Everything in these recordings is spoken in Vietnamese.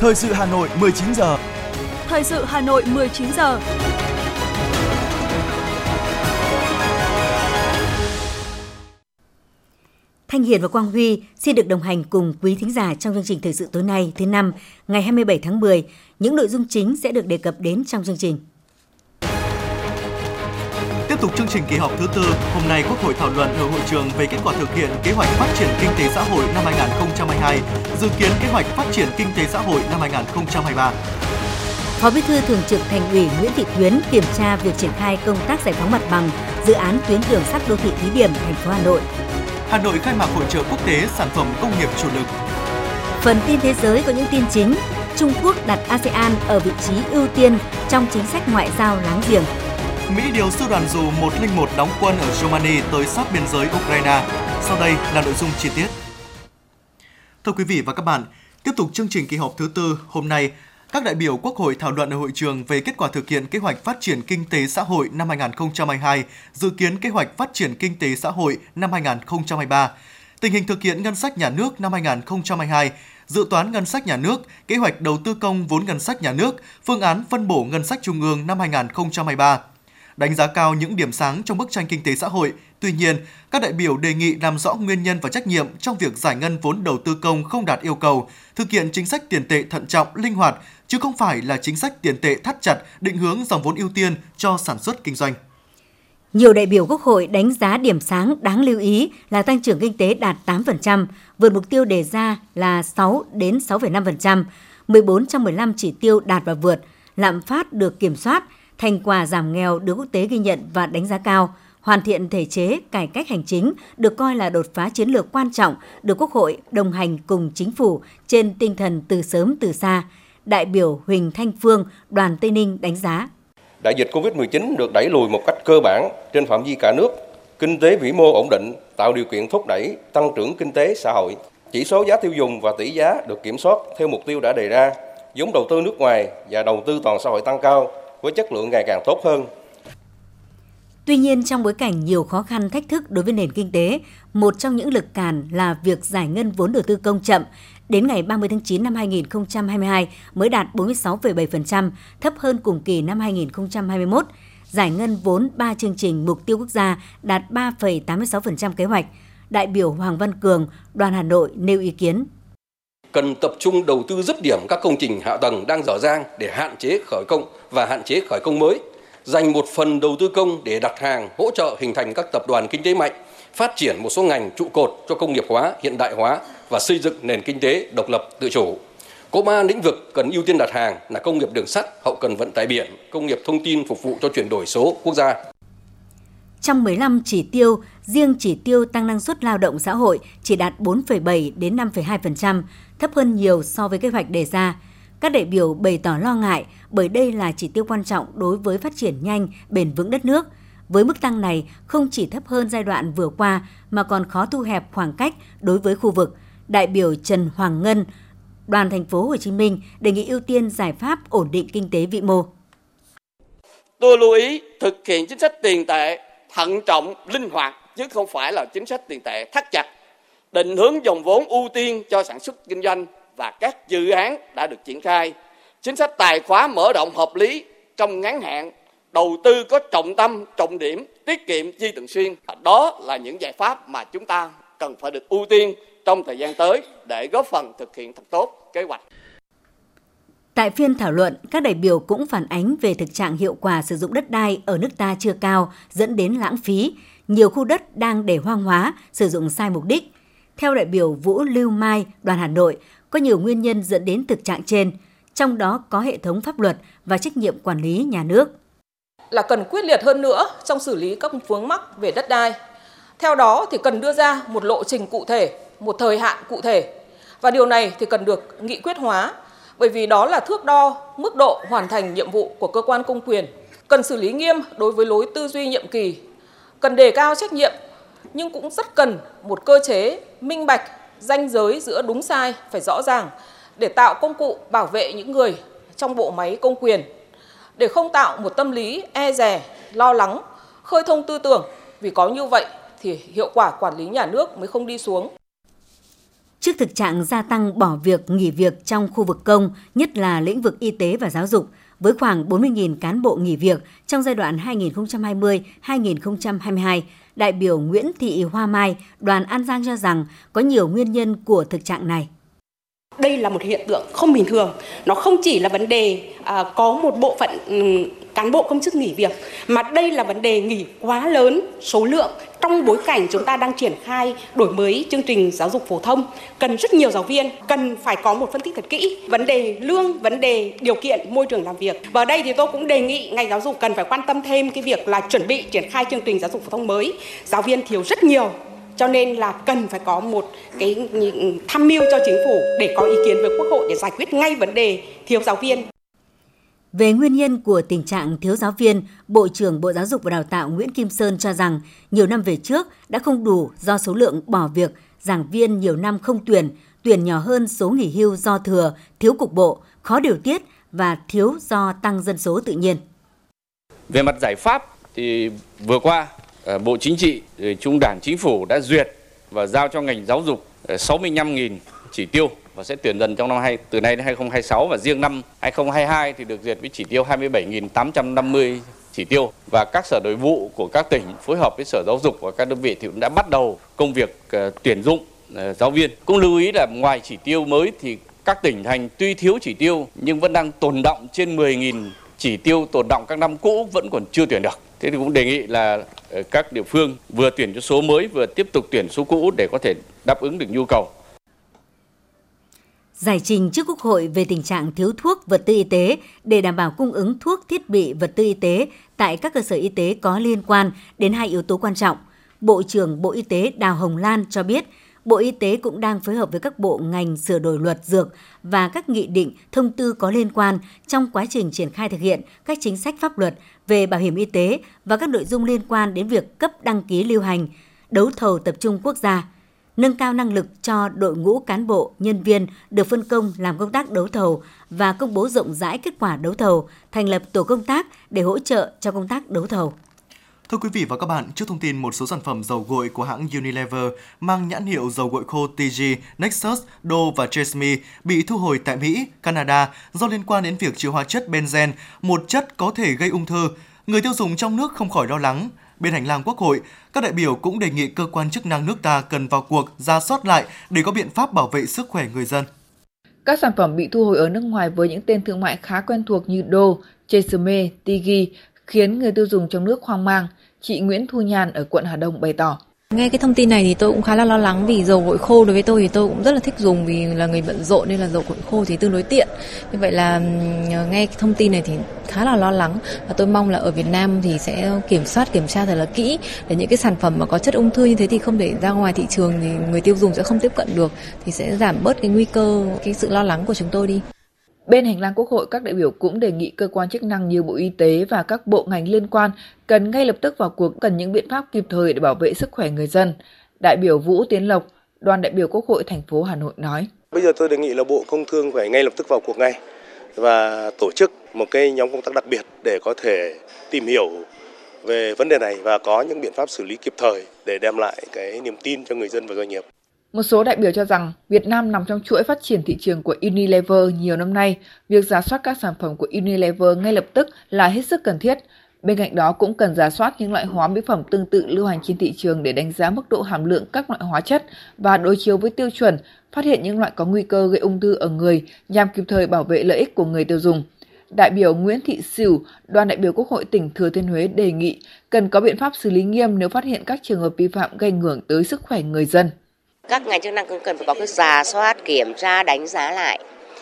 Thời sự Hà Nội 19 giờ. Thời sự Hà Nội 19 giờ. Thanh Hiền và Quang Huy xin được đồng hành cùng quý thính giả trong chương trình thời sự tối nay thứ năm ngày 27 tháng 10. Những nội dung chính sẽ được đề cập đến trong chương trình. Tiếp tục chương trình kỳ họp thứ tư, hôm nay Quốc hội thảo luận ở hội trường về kết quả thực hiện kế hoạch phát triển kinh tế xã hội năm 2022, dự kiến kế hoạch phát triển kinh tế xã hội năm 2023. Phó Bí thư Thường trực Thành ủy Nguyễn Thị Tuyến kiểm tra việc triển khai công tác giải phóng mặt bằng dự án tuyến đường sắt đô thị thí điểm thành phố Hà Nội. Hà Nội khai mạc hội trợ quốc tế sản phẩm công nghiệp chủ lực. Phần tin thế giới có những tin chính. Trung Quốc đặt ASEAN ở vị trí ưu tiên trong chính sách ngoại giao láng giềng. Mỹ điều sư đoàn dù 101 đóng quân ở Romania tới sát biên giới Ukraine. Sau đây là nội dung chi tiết. Thưa quý vị và các bạn, tiếp tục chương trình kỳ họp thứ tư hôm nay, các đại biểu Quốc hội thảo luận ở hội trường về kết quả thực hiện kế hoạch phát triển kinh tế xã hội năm 2022, dự kiến kế hoạch phát triển kinh tế xã hội năm 2023, tình hình thực hiện ngân sách nhà nước năm 2022, dự toán ngân sách nhà nước, kế hoạch đầu tư công vốn ngân sách nhà nước, phương án phân bổ ngân sách trung ương năm 2023 đánh giá cao những điểm sáng trong bức tranh kinh tế xã hội. Tuy nhiên, các đại biểu đề nghị làm rõ nguyên nhân và trách nhiệm trong việc giải ngân vốn đầu tư công không đạt yêu cầu, thực hiện chính sách tiền tệ thận trọng, linh hoạt, chứ không phải là chính sách tiền tệ thắt chặt, định hướng dòng vốn ưu tiên cho sản xuất kinh doanh. Nhiều đại biểu Quốc hội đánh giá điểm sáng đáng lưu ý là tăng trưởng kinh tế đạt 8%, vượt mục tiêu đề ra là 6 đến 6,5%, 14 trong 15 chỉ tiêu đạt và vượt, lạm phát được kiểm soát, thành quả giảm nghèo được quốc tế ghi nhận và đánh giá cao, hoàn thiện thể chế, cải cách hành chính được coi là đột phá chiến lược quan trọng được Quốc hội đồng hành cùng chính phủ trên tinh thần từ sớm từ xa. Đại biểu Huỳnh Thanh Phương, đoàn Tây Ninh đánh giá. Đại dịch COVID-19 được đẩy lùi một cách cơ bản trên phạm vi cả nước, kinh tế vĩ mô ổn định, tạo điều kiện thúc đẩy tăng trưởng kinh tế xã hội. Chỉ số giá tiêu dùng và tỷ giá được kiểm soát theo mục tiêu đã đề ra, vốn đầu tư nước ngoài và đầu tư toàn xã hội tăng cao, với chất lượng ngày càng tốt hơn. Tuy nhiên, trong bối cảnh nhiều khó khăn thách thức đối với nền kinh tế, một trong những lực cản là việc giải ngân vốn đầu tư công chậm. Đến ngày 30 tháng 9 năm 2022 mới đạt 46,7%, thấp hơn cùng kỳ năm 2021. Giải ngân vốn 3 chương trình mục tiêu quốc gia đạt 3,86% kế hoạch. Đại biểu Hoàng Văn Cường, đoàn Hà Nội nêu ý kiến cần tập trung đầu tư dứt điểm các công trình hạ tầng đang dở dang để hạn chế khởi công và hạn chế khởi công mới, dành một phần đầu tư công để đặt hàng hỗ trợ hình thành các tập đoàn kinh tế mạnh, phát triển một số ngành trụ cột cho công nghiệp hóa, hiện đại hóa và xây dựng nền kinh tế độc lập tự chủ. Có ba lĩnh vực cần ưu tiên đặt hàng là công nghiệp đường sắt, hậu cần vận tải biển, công nghiệp thông tin phục vụ cho chuyển đổi số quốc gia. Trong 15 chỉ tiêu, riêng chỉ tiêu tăng năng suất lao động xã hội chỉ đạt 4,7 đến 5,2%, thấp hơn nhiều so với kế hoạch đề ra. Các đại biểu bày tỏ lo ngại bởi đây là chỉ tiêu quan trọng đối với phát triển nhanh, bền vững đất nước. Với mức tăng này không chỉ thấp hơn giai đoạn vừa qua mà còn khó thu hẹp khoảng cách đối với khu vực. Đại biểu Trần Hoàng Ngân, đoàn thành phố Hồ Chí Minh đề nghị ưu tiên giải pháp ổn định kinh tế vĩ mô. Tôi lưu ý thực hiện chính sách tiền tệ thận trọng, linh hoạt chứ không phải là chính sách tiền tệ thắt chặt định hướng dòng vốn ưu tiên cho sản xuất kinh doanh và các dự án đã được triển khai chính sách tài khóa mở rộng hợp lý trong ngắn hạn đầu tư có trọng tâm trọng điểm tiết kiệm chi thường xuyên đó là những giải pháp mà chúng ta cần phải được ưu tiên trong thời gian tới để góp phần thực hiện thật tốt kế hoạch Tại phiên thảo luận, các đại biểu cũng phản ánh về thực trạng hiệu quả sử dụng đất đai ở nước ta chưa cao, dẫn đến lãng phí. Nhiều khu đất đang để hoang hóa, sử dụng sai mục đích. Theo đại biểu Vũ Lưu Mai, đoàn Hà Nội, có nhiều nguyên nhân dẫn đến thực trạng trên, trong đó có hệ thống pháp luật và trách nhiệm quản lý nhà nước. Là cần quyết liệt hơn nữa trong xử lý các vướng mắc về đất đai. Theo đó thì cần đưa ra một lộ trình cụ thể, một thời hạn cụ thể. Và điều này thì cần được nghị quyết hóa bởi vì đó là thước đo mức độ hoàn thành nhiệm vụ của cơ quan công quyền. Cần xử lý nghiêm đối với lối tư duy nhiệm kỳ, cần đề cao trách nhiệm nhưng cũng rất cần một cơ chế minh bạch, danh giới giữa đúng sai phải rõ ràng để tạo công cụ bảo vệ những người trong bộ máy công quyền, để không tạo một tâm lý e dè, lo lắng, khơi thông tư tưởng vì có như vậy thì hiệu quả quản lý nhà nước mới không đi xuống. Trước thực trạng gia tăng bỏ việc, nghỉ việc trong khu vực công, nhất là lĩnh vực y tế và giáo dục, với khoảng 40.000 cán bộ nghỉ việc trong giai đoạn 2020-2022, đại biểu Nguyễn Thị Hoa Mai, đoàn An Giang cho rằng có nhiều nguyên nhân của thực trạng này. Đây là một hiện tượng không bình thường. Nó không chỉ là vấn đề à, có một bộ phận ừ, cán bộ công chức nghỉ việc, mà đây là vấn đề nghỉ quá lớn số lượng. Trong bối cảnh chúng ta đang triển khai đổi mới chương trình giáo dục phổ thông cần rất nhiều giáo viên cần phải có một phân tích thật kỹ. Vấn đề lương vấn đề điều kiện môi trường làm việc. Và ở đây thì tôi cũng đề nghị ngành giáo dục cần phải quan tâm thêm cái việc là chuẩn bị triển khai chương trình giáo dục phổ thông mới. Giáo viên thiếu rất nhiều cho nên là cần phải có một cái tham mưu cho chính phủ để có ý kiến với quốc hội để giải quyết ngay vấn đề thiếu giáo viên về nguyên nhân của tình trạng thiếu giáo viên, Bộ trưởng Bộ Giáo dục và Đào tạo Nguyễn Kim Sơn cho rằng nhiều năm về trước đã không đủ do số lượng bỏ việc, giảng viên nhiều năm không tuyển, tuyển nhỏ hơn số nghỉ hưu do thừa, thiếu cục bộ, khó điều tiết và thiếu do tăng dân số tự nhiên. Về mặt giải pháp thì vừa qua ờ, Bộ Chính trị, ờ, Trung Đảng Chính phủ đã duyệt và giao cho ngành giáo dục ờ, 65.000 chỉ tiêu và sẽ tuyển dần trong năm hai, từ nay đến 2026 và riêng năm 2022 thì được duyệt với chỉ tiêu 27.850 chỉ tiêu và các sở nội vụ của các tỉnh phối hợp với sở giáo dục và các đơn vị thì cũng đã bắt đầu công việc ờ, tuyển dụng ờ, giáo viên. Cũng lưu ý là ngoài chỉ tiêu mới thì các tỉnh thành tuy thiếu chỉ tiêu nhưng vẫn đang tồn động trên 10.000 chỉ tiêu tồn động các năm cũ vẫn còn chưa tuyển được. Thế thì cũng đề nghị là ờ, các địa phương vừa tuyển cho số mới vừa tiếp tục tuyển số cũ để có thể đáp ứng được nhu cầu giải trình trước Quốc hội về tình trạng thiếu thuốc, vật tư y tế để đảm bảo cung ứng thuốc, thiết bị, vật tư y tế tại các cơ sở y tế có liên quan đến hai yếu tố quan trọng. Bộ trưởng Bộ Y tế Đào Hồng Lan cho biết, Bộ Y tế cũng đang phối hợp với các bộ ngành sửa đổi luật dược và các nghị định, thông tư có liên quan trong quá trình triển khai thực hiện các chính sách pháp luật về bảo hiểm y tế và các nội dung liên quan đến việc cấp đăng ký lưu hành, đấu thầu tập trung quốc gia nâng cao năng lực cho đội ngũ cán bộ, nhân viên được phân công làm công tác đấu thầu và công bố rộng rãi kết quả đấu thầu, thành lập tổ công tác để hỗ trợ cho công tác đấu thầu. Thưa quý vị và các bạn, trước thông tin một số sản phẩm dầu gội của hãng Unilever mang nhãn hiệu dầu gội khô TG, Nexus, Do và Tresemme bị thu hồi tại Mỹ, Canada do liên quan đến việc chứa hóa chất benzen, một chất có thể gây ung thư. Người tiêu dùng trong nước không khỏi lo lắng. Bên hành lang Quốc hội, các đại biểu cũng đề nghị cơ quan chức năng nước ta cần vào cuộc ra soát lại để có biện pháp bảo vệ sức khỏe người dân. Các sản phẩm bị thu hồi ở nước ngoài với những tên thương mại khá quen thuộc như Do, Tresemme, Tigi khiến người tiêu dùng trong nước hoang mang. Chị Nguyễn Thu Nhàn ở quận Hà Đông bày tỏ. Nghe cái thông tin này thì tôi cũng khá là lo lắng vì dầu gội khô đối với tôi thì tôi cũng rất là thích dùng vì là người bận rộn nên là dầu gội khô thì tương đối tiện. Như vậy là nghe cái thông tin này thì khá là lo lắng và tôi mong là ở Việt Nam thì sẽ kiểm soát, kiểm tra thật là kỹ để những cái sản phẩm mà có chất ung thư như thế thì không để ra ngoài thị trường thì người tiêu dùng sẽ không tiếp cận được thì sẽ giảm bớt cái nguy cơ, cái sự lo lắng của chúng tôi đi. Bên hành lang Quốc hội, các đại biểu cũng đề nghị cơ quan chức năng như Bộ Y tế và các bộ ngành liên quan cần ngay lập tức vào cuộc cần những biện pháp kịp thời để bảo vệ sức khỏe người dân. Đại biểu Vũ Tiến Lộc, đoàn đại biểu Quốc hội thành phố Hà Nội nói: Bây giờ tôi đề nghị là Bộ Công Thương phải ngay lập tức vào cuộc ngay và tổ chức một cái nhóm công tác đặc biệt để có thể tìm hiểu về vấn đề này và có những biện pháp xử lý kịp thời để đem lại cái niềm tin cho người dân và doanh nghiệp. Một số đại biểu cho rằng Việt Nam nằm trong chuỗi phát triển thị trường của Unilever nhiều năm nay, việc giả soát các sản phẩm của Unilever ngay lập tức là hết sức cần thiết. Bên cạnh đó cũng cần giả soát những loại hóa mỹ phẩm tương tự lưu hành trên thị trường để đánh giá mức độ hàm lượng các loại hóa chất và đối chiếu với tiêu chuẩn, phát hiện những loại có nguy cơ gây ung thư ở người nhằm kịp thời bảo vệ lợi ích của người tiêu dùng. Đại biểu Nguyễn Thị Sửu, đoàn đại biểu Quốc hội tỉnh Thừa Thiên Huế đề nghị cần có biện pháp xử lý nghiêm nếu phát hiện các trường hợp vi phạm gây ảnh hưởng tới sức khỏe người dân các ngành chức năng cũng cần phải có cái giả soát, kiểm tra, đánh giá lại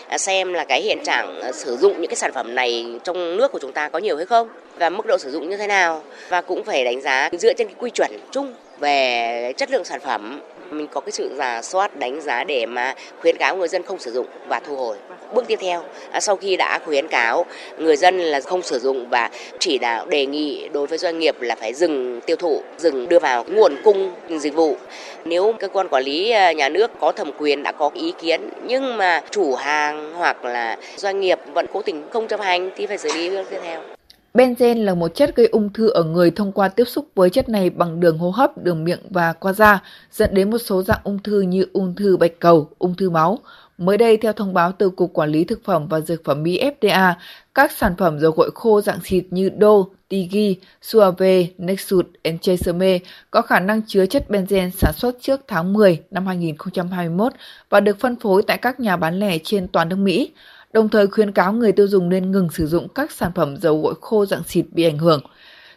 à, xem là cái hiện trạng à, sử dụng những cái sản phẩm này trong nước của chúng ta có nhiều hay không và mức độ sử dụng như thế nào. Và cũng phải đánh giá dựa trên cái quy chuẩn chung về chất lượng sản phẩm mình có cái sự giả soát, đánh giá để mà khuyến cáo người dân không sử dụng và thu hồi. Bước tiếp theo à, sau khi đã khuyến cáo người dân là không sử dụng và chỉ đạo đề nghị đối với doanh nghiệp là phải dừng tiêu thụ, dừng đưa vào nguồn cung dịch vụ. Nếu cơ quan quản lý à, nhà nước có thẩm quyền, đã có ý kiến, nhưng mà chủ hàng hoặc là doanh nghiệp vẫn cố tình không chấp hành thì phải xử lý bước tiếp theo. Benzen là một chất gây ung thư ở người thông qua tiếp xúc với chất này bằng đường hô hấp, đường miệng và qua da, dẫn đến một số dạng ung thư như ung thư bạch cầu, ung thư máu. Mới đây, theo thông báo từ Cục Quản lý Thực phẩm và Dược phẩm Mỹ FDA, các sản phẩm dầu gội khô dạng xịt như Do, Tigi, Suave, Nexut, Enchesome có khả năng chứa chất benzen sản xuất trước tháng 10 năm 2021 và được phân phối tại các nhà bán lẻ trên toàn nước Mỹ đồng thời khuyến cáo người tiêu dùng nên ngừng sử dụng các sản phẩm dầu gội khô dạng xịt bị ảnh hưởng.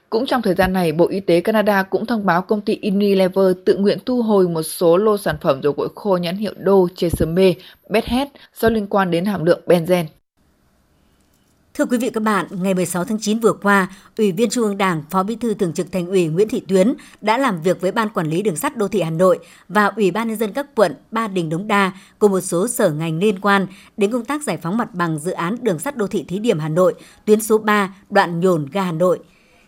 Cũng trong thời gian này, Bộ Y tế Canada cũng thông báo công ty Unilever tự nguyện thu hồi một số lô sản phẩm dầu gội khô nhãn hiệu Do, Tresemme, Bedhead do liên quan đến hàm lượng benzen. Thưa quý vị các bạn, ngày 16 tháng 9 vừa qua, Ủy viên Trung ương Đảng, Phó Bí thư Thường trực Thành ủy Nguyễn Thị Tuyến đã làm việc với Ban Quản lý Đường sắt Đô thị Hà Nội và Ủy ban nhân dân các quận Ba Đình, Đống Đa cùng một số sở ngành liên quan đến công tác giải phóng mặt bằng dự án đường sắt đô thị thí điểm Hà Nội, tuyến số 3, đoạn Nhổn ga Hà Nội.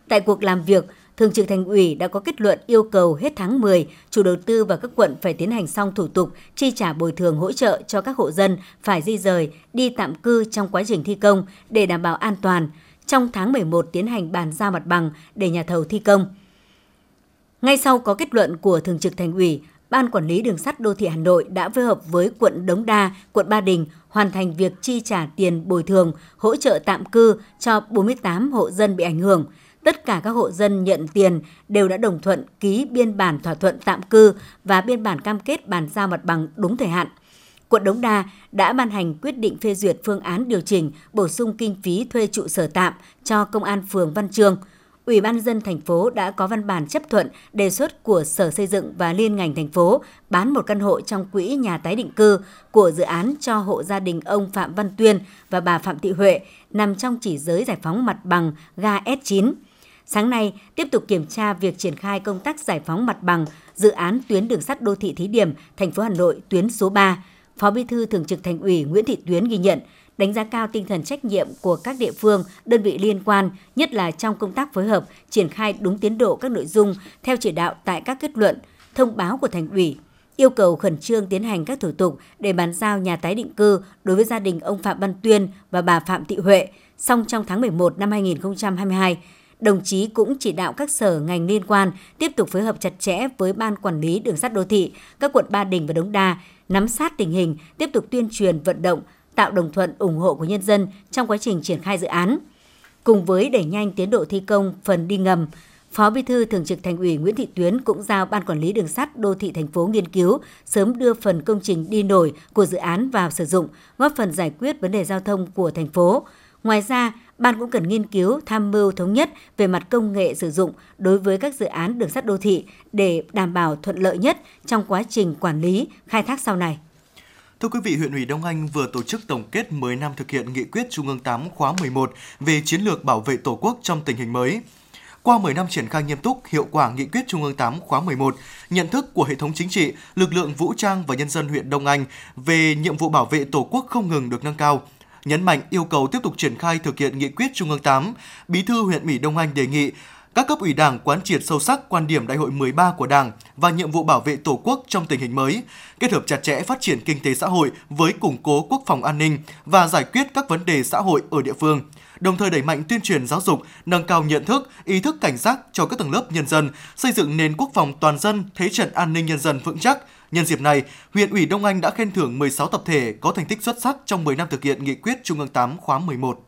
Tại cuộc làm việc, Thường trực Thành ủy đã có kết luận yêu cầu hết tháng 10, chủ đầu tư và các quận phải tiến hành xong thủ tục chi trả bồi thường hỗ trợ cho các hộ dân phải di rời, đi tạm cư trong quá trình thi công để đảm bảo an toàn. Trong tháng 11 tiến hành bàn giao mặt bằng để nhà thầu thi công. Ngay sau có kết luận của Thường trực Thành ủy, Ban Quản lý Đường sắt Đô thị Hà Nội đã phối hợp với quận Đống Đa, quận Ba Đình hoàn thành việc chi trả tiền bồi thường, hỗ trợ tạm cư cho 48 hộ dân bị ảnh hưởng – tất cả các hộ dân nhận tiền đều đã đồng thuận ký biên bản thỏa thuận tạm cư và biên bản cam kết bàn giao mặt bằng đúng thời hạn. Quận Đống Đa đã ban hành quyết định phê duyệt phương án điều chỉnh, bổ sung kinh phí thuê trụ sở tạm cho Công an phường Văn trường Ủy ban dân thành phố đã có văn bản chấp thuận đề xuất của Sở Xây dựng và Liên ngành thành phố bán một căn hộ trong quỹ nhà tái định cư của dự án cho hộ gia đình ông Phạm Văn Tuyên và bà Phạm Thị Huệ nằm trong chỉ giới giải phóng mặt bằng ga S9. Sáng nay, tiếp tục kiểm tra việc triển khai công tác giải phóng mặt bằng dự án tuyến đường sắt đô thị thí điểm thành phố Hà Nội tuyến số 3. Phó Bí thư Thường trực Thành ủy Nguyễn Thị Tuyến ghi nhận, đánh giá cao tinh thần trách nhiệm của các địa phương, đơn vị liên quan, nhất là trong công tác phối hợp, triển khai đúng tiến độ các nội dung theo chỉ đạo tại các kết luận, thông báo của Thành ủy, yêu cầu khẩn trương tiến hành các thủ tục để bàn giao nhà tái định cư đối với gia đình ông Phạm Văn Tuyên và bà Phạm Thị Huệ, xong trong tháng 11 năm 2022 đồng chí cũng chỉ đạo các sở ngành liên quan tiếp tục phối hợp chặt chẽ với Ban Quản lý Đường sắt Đô thị, các quận Ba Đình và Đống Đa, nắm sát tình hình, tiếp tục tuyên truyền vận động, tạo đồng thuận ủng hộ của nhân dân trong quá trình triển khai dự án. Cùng với đẩy nhanh tiến độ thi công phần đi ngầm, Phó Bí thư Thường trực Thành ủy Nguyễn Thị Tuyến cũng giao Ban Quản lý Đường sắt Đô thị thành phố nghiên cứu sớm đưa phần công trình đi nổi của dự án vào sử dụng, góp phần giải quyết vấn đề giao thông của thành phố. Ngoài ra, Ban cũng cần nghiên cứu tham mưu thống nhất về mặt công nghệ sử dụng đối với các dự án đường sắt đô thị để đảm bảo thuận lợi nhất trong quá trình quản lý, khai thác sau này. Thưa quý vị, huyện ủy Đông Anh vừa tổ chức tổng kết 10 năm thực hiện nghị quyết Trung ương 8 khóa 11 về chiến lược bảo vệ Tổ quốc trong tình hình mới. Qua 10 năm triển khai nghiêm túc, hiệu quả nghị quyết Trung ương 8 khóa 11, nhận thức của hệ thống chính trị, lực lượng vũ trang và nhân dân huyện Đông Anh về nhiệm vụ bảo vệ Tổ quốc không ngừng được nâng cao, nhấn mạnh yêu cầu tiếp tục triển khai thực hiện nghị quyết Trung ương 8, Bí thư huyện ủy Đông Anh đề nghị các cấp ủy Đảng quán triệt sâu sắc quan điểm Đại hội 13 của Đảng và nhiệm vụ bảo vệ Tổ quốc trong tình hình mới, kết hợp chặt chẽ phát triển kinh tế xã hội với củng cố quốc phòng an ninh và giải quyết các vấn đề xã hội ở địa phương đồng thời đẩy mạnh tuyên truyền giáo dục, nâng cao nhận thức, ý thức cảnh giác cho các tầng lớp nhân dân, xây dựng nền quốc phòng toàn dân, thế trận an ninh nhân dân vững chắc, Nhân dịp này, huyện ủy Đông Anh đã khen thưởng 16 tập thể có thành tích xuất sắc trong 10 năm thực hiện nghị quyết Trung ương 8 khóa 11.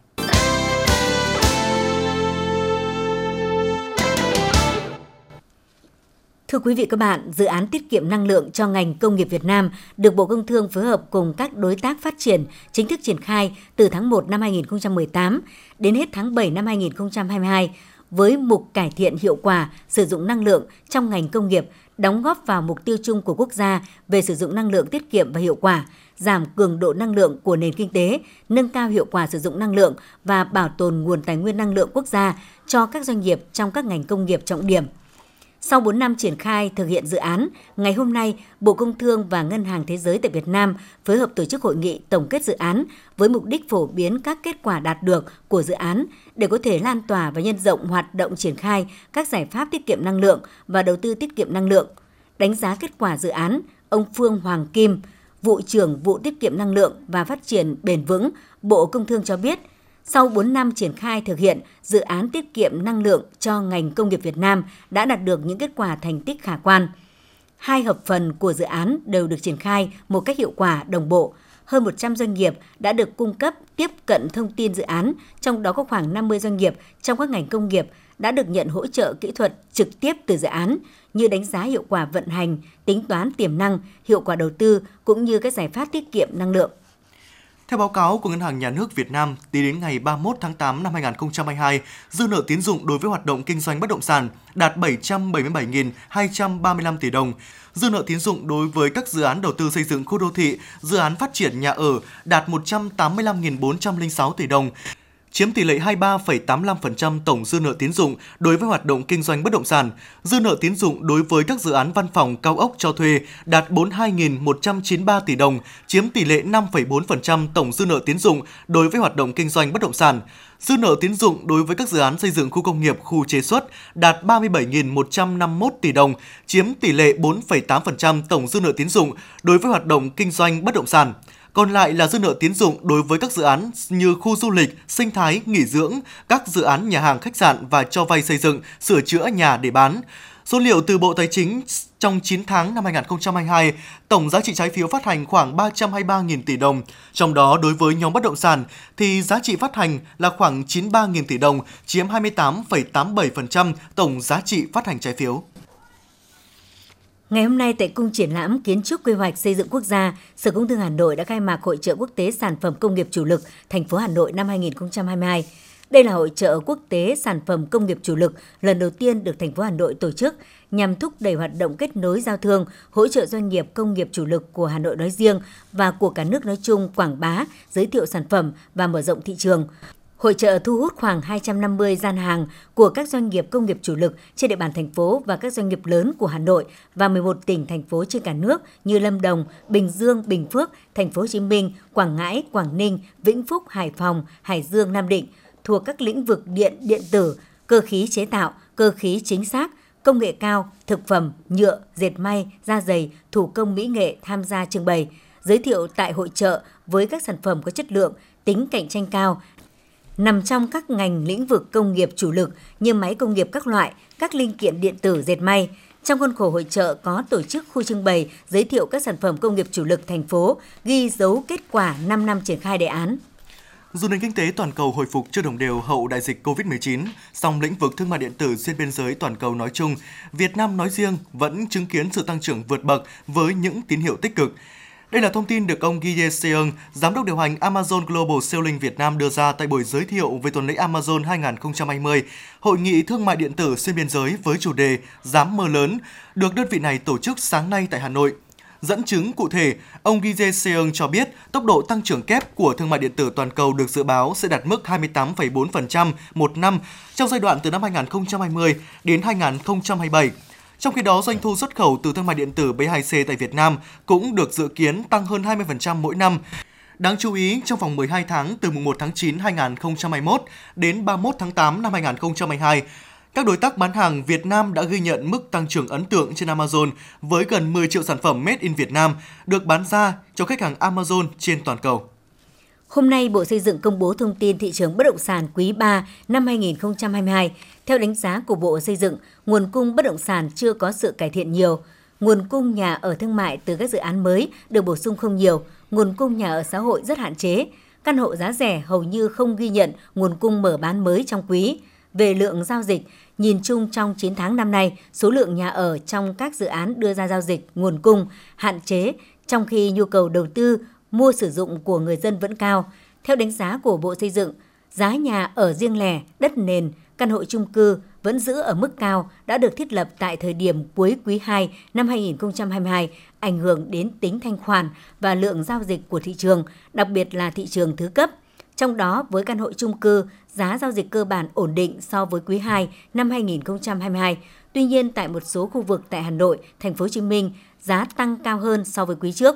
Thưa quý vị các bạn, dự án tiết kiệm năng lượng cho ngành công nghiệp Việt Nam được Bộ Công Thương phối hợp cùng các đối tác phát triển chính thức triển khai từ tháng 1 năm 2018 đến hết tháng 7 năm 2022 với mục cải thiện hiệu quả sử dụng năng lượng trong ngành công nghiệp đóng góp vào mục tiêu chung của quốc gia về sử dụng năng lượng tiết kiệm và hiệu quả, giảm cường độ năng lượng của nền kinh tế, nâng cao hiệu quả sử dụng năng lượng và bảo tồn nguồn tài nguyên năng lượng quốc gia cho các doanh nghiệp trong các ngành công nghiệp trọng điểm. Sau 4 năm triển khai thực hiện dự án, ngày hôm nay, Bộ Công Thương và Ngân hàng Thế giới tại Việt Nam phối hợp tổ chức hội nghị tổng kết dự án với mục đích phổ biến các kết quả đạt được của dự án để có thể lan tỏa và nhân rộng hoạt động triển khai các giải pháp tiết kiệm năng lượng và đầu tư tiết kiệm năng lượng. Đánh giá kết quả dự án, ông Phương Hoàng Kim, vụ trưởng vụ tiết kiệm năng lượng và phát triển bền vững, Bộ Công Thương cho biết, sau 4 năm triển khai thực hiện, dự án tiết kiệm năng lượng cho ngành công nghiệp Việt Nam đã đạt được những kết quả thành tích khả quan. Hai hợp phần của dự án đều được triển khai một cách hiệu quả, đồng bộ. Hơn 100 doanh nghiệp đã được cung cấp tiếp cận thông tin dự án, trong đó có khoảng 50 doanh nghiệp trong các ngành công nghiệp đã được nhận hỗ trợ kỹ thuật trực tiếp từ dự án như đánh giá hiệu quả vận hành, tính toán tiềm năng, hiệu quả đầu tư cũng như các giải pháp tiết kiệm năng lượng. Theo báo cáo của Ngân hàng Nhà nước Việt Nam, tính đến ngày 31 tháng 8 năm 2022, dư nợ tín dụng đối với hoạt động kinh doanh bất động sản đạt 777.235 tỷ đồng. Dư nợ tín dụng đối với các dự án đầu tư xây dựng khu đô thị, dự án phát triển nhà ở đạt 185.406 tỷ đồng chiếm tỷ lệ 23,85% tổng dư nợ tín dụng đối với hoạt động kinh doanh bất động sản. Dư nợ tín dụng đối với các dự án văn phòng cao ốc cho thuê đạt 42.193 tỷ đồng, chiếm tỷ lệ 5,4% tổng dư nợ tín dụng đối với hoạt động kinh doanh bất động sản. Dư nợ tín dụng đối với các dự án xây dựng khu công nghiệp, khu chế xuất đạt 37.151 tỷ đồng, chiếm tỷ lệ 4,8% tổng dư nợ tín dụng đối với hoạt động kinh doanh bất động sản. Còn lại là dư nợ tín dụng đối với các dự án như khu du lịch, sinh thái, nghỉ dưỡng, các dự án nhà hàng khách sạn và cho vay xây dựng, sửa chữa nhà để bán. Số liệu từ Bộ Tài chính trong 9 tháng năm 2022, tổng giá trị trái phiếu phát hành khoảng 323.000 tỷ đồng. Trong đó, đối với nhóm bất động sản thì giá trị phát hành là khoảng 93.000 tỷ đồng, chiếm 28,87% tổng giá trị phát hành trái phiếu. Ngày hôm nay tại Cung triển lãm Kiến trúc Quy hoạch Xây dựng Quốc gia, Sở Công Thương Hà Nội đã khai mạc Hội trợ Quốc tế Sản phẩm Công nghiệp Chủ lực thành phố Hà Nội năm 2022. Đây là hội trợ quốc tế sản phẩm công nghiệp chủ lực lần đầu tiên được thành phố Hà Nội tổ chức nhằm thúc đẩy hoạt động kết nối giao thương, hỗ trợ doanh nghiệp công nghiệp chủ lực của Hà Nội nói riêng và của cả nước nói chung quảng bá, giới thiệu sản phẩm và mở rộng thị trường. Hội trợ thu hút khoảng 250 gian hàng của các doanh nghiệp công nghiệp chủ lực trên địa bàn thành phố và các doanh nghiệp lớn của Hà Nội và 11 tỉnh thành phố trên cả nước như Lâm Đồng, Bình Dương, Bình Phước, Thành phố Hồ Chí Minh, Quảng Ngãi, Quảng Ninh, Vĩnh Phúc, Hải Phòng, Hải Dương, Nam Định thuộc các lĩnh vực điện, điện tử, cơ khí chế tạo, cơ khí chính xác, công nghệ cao, thực phẩm, nhựa, dệt may, da dày, thủ công mỹ nghệ tham gia trưng bày, giới thiệu tại hội trợ với các sản phẩm có chất lượng, tính cạnh tranh cao, nằm trong các ngành lĩnh vực công nghiệp chủ lực như máy công nghiệp các loại, các linh kiện điện tử dệt may. Trong khuôn khổ hội trợ có tổ chức khu trưng bày giới thiệu các sản phẩm công nghiệp chủ lực thành phố, ghi dấu kết quả 5 năm triển khai đề án. Dù nền kinh tế toàn cầu hồi phục chưa đồng đều hậu đại dịch COVID-19, song lĩnh vực thương mại điện tử xuyên biên giới toàn cầu nói chung, Việt Nam nói riêng vẫn chứng kiến sự tăng trưởng vượt bậc với những tín hiệu tích cực. Đây là thông tin được ông Guy Seung, giám đốc điều hành Amazon Global Selling Việt Nam đưa ra tại buổi giới thiệu về tuần lễ Amazon 2020, hội nghị thương mại điện tử xuyên biên giới với chủ đề Dám mơ lớn, được đơn vị này tổ chức sáng nay tại Hà Nội. Dẫn chứng cụ thể, ông Guy Seung cho biết tốc độ tăng trưởng kép của thương mại điện tử toàn cầu được dự báo sẽ đạt mức 28,4% một năm trong giai đoạn từ năm 2020 đến 2027 trong khi đó, doanh thu xuất khẩu từ thương mại điện tử B2C tại Việt Nam cũng được dự kiến tăng hơn 20% mỗi năm. Đáng chú ý, trong vòng 12 tháng từ mùng 1 tháng 9 2021 đến 31 tháng 8 năm 2022, các đối tác bán hàng Việt Nam đã ghi nhận mức tăng trưởng ấn tượng trên Amazon với gần 10 triệu sản phẩm made in Việt Nam được bán ra cho khách hàng Amazon trên toàn cầu. Hôm nay, Bộ Xây dựng công bố thông tin thị trường bất động sản quý 3 năm 2022. Theo đánh giá của Bộ Xây dựng, nguồn cung bất động sản chưa có sự cải thiện nhiều. Nguồn cung nhà ở thương mại từ các dự án mới được bổ sung không nhiều, nguồn cung nhà ở xã hội rất hạn chế. Căn hộ giá rẻ hầu như không ghi nhận nguồn cung mở bán mới trong quý. Về lượng giao dịch, nhìn chung trong 9 tháng năm nay, số lượng nhà ở trong các dự án đưa ra giao dịch nguồn cung hạn chế, trong khi nhu cầu đầu tư mua sử dụng của người dân vẫn cao. Theo đánh giá của Bộ Xây dựng, giá nhà ở riêng lẻ, đất nền, căn hộ chung cư vẫn giữ ở mức cao đã được thiết lập tại thời điểm cuối quý 2 năm 2022, ảnh hưởng đến tính thanh khoản và lượng giao dịch của thị trường, đặc biệt là thị trường thứ cấp. Trong đó, với căn hộ chung cư, giá giao dịch cơ bản ổn định so với quý 2 năm 2022. Tuy nhiên, tại một số khu vực tại Hà Nội, Thành phố Hồ Chí Minh, giá tăng cao hơn so với quý trước.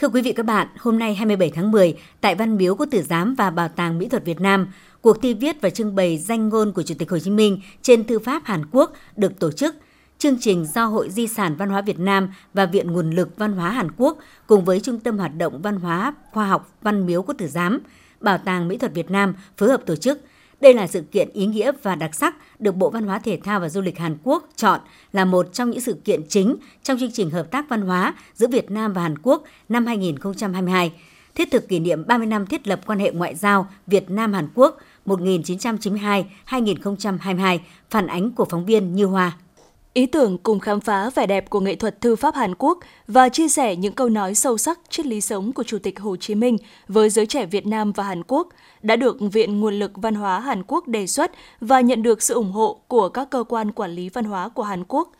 Thưa quý vị các bạn, hôm nay 27 tháng 10, tại Văn Miếu Quốc Tử Giám và Bảo tàng Mỹ thuật Việt Nam, cuộc thi viết và trưng bày danh ngôn của Chủ tịch Hồ Chí Minh trên thư pháp Hàn Quốc được tổ chức. Chương trình do Hội Di sản Văn hóa Việt Nam và Viện Nguồn lực Văn hóa Hàn Quốc cùng với Trung tâm Hoạt động Văn hóa Khoa học Văn Miếu Quốc Tử Giám, Bảo tàng Mỹ thuật Việt Nam phối hợp tổ chức – đây là sự kiện ý nghĩa và đặc sắc được Bộ Văn hóa Thể thao và Du lịch Hàn Quốc chọn là một trong những sự kiện chính trong chương trình hợp tác văn hóa giữa Việt Nam và Hàn Quốc năm 2022, thiết thực kỷ niệm 30 năm thiết lập quan hệ ngoại giao Việt Nam Hàn Quốc 1992-2022, phản ánh của phóng viên Như Hoa. Ý tưởng cùng khám phá vẻ đẹp của nghệ thuật thư pháp Hàn Quốc và chia sẻ những câu nói sâu sắc triết lý sống của Chủ tịch Hồ Chí Minh với giới trẻ Việt Nam và Hàn Quốc đã được Viện Nguồn lực Văn hóa Hàn Quốc đề xuất và nhận được sự ủng hộ của các cơ quan quản lý văn hóa của Hàn Quốc.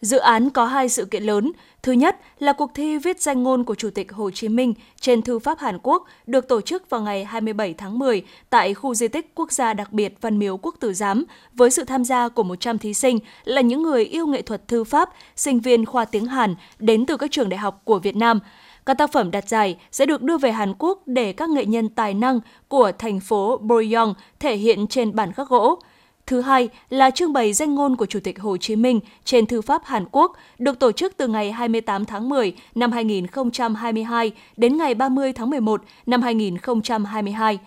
Dự án có hai sự kiện lớn. Thứ nhất là cuộc thi viết danh ngôn của Chủ tịch Hồ Chí Minh trên thư pháp Hàn Quốc được tổ chức vào ngày 27 tháng 10 tại khu di tích quốc gia đặc biệt Văn Miếu Quốc Tử Giám với sự tham gia của 100 thí sinh là những người yêu nghệ thuật thư pháp, sinh viên khoa tiếng Hàn đến từ các trường đại học của Việt Nam. Các tác phẩm đạt giải sẽ được đưa về Hàn Quốc để các nghệ nhân tài năng của thành phố Boryong thể hiện trên bản khắc gỗ. Thứ hai là trưng bày danh ngôn của Chủ tịch Hồ Chí Minh trên thư pháp Hàn Quốc, được tổ chức từ ngày 28 tháng 10 năm 2022 đến ngày 30 tháng 11 năm 2022.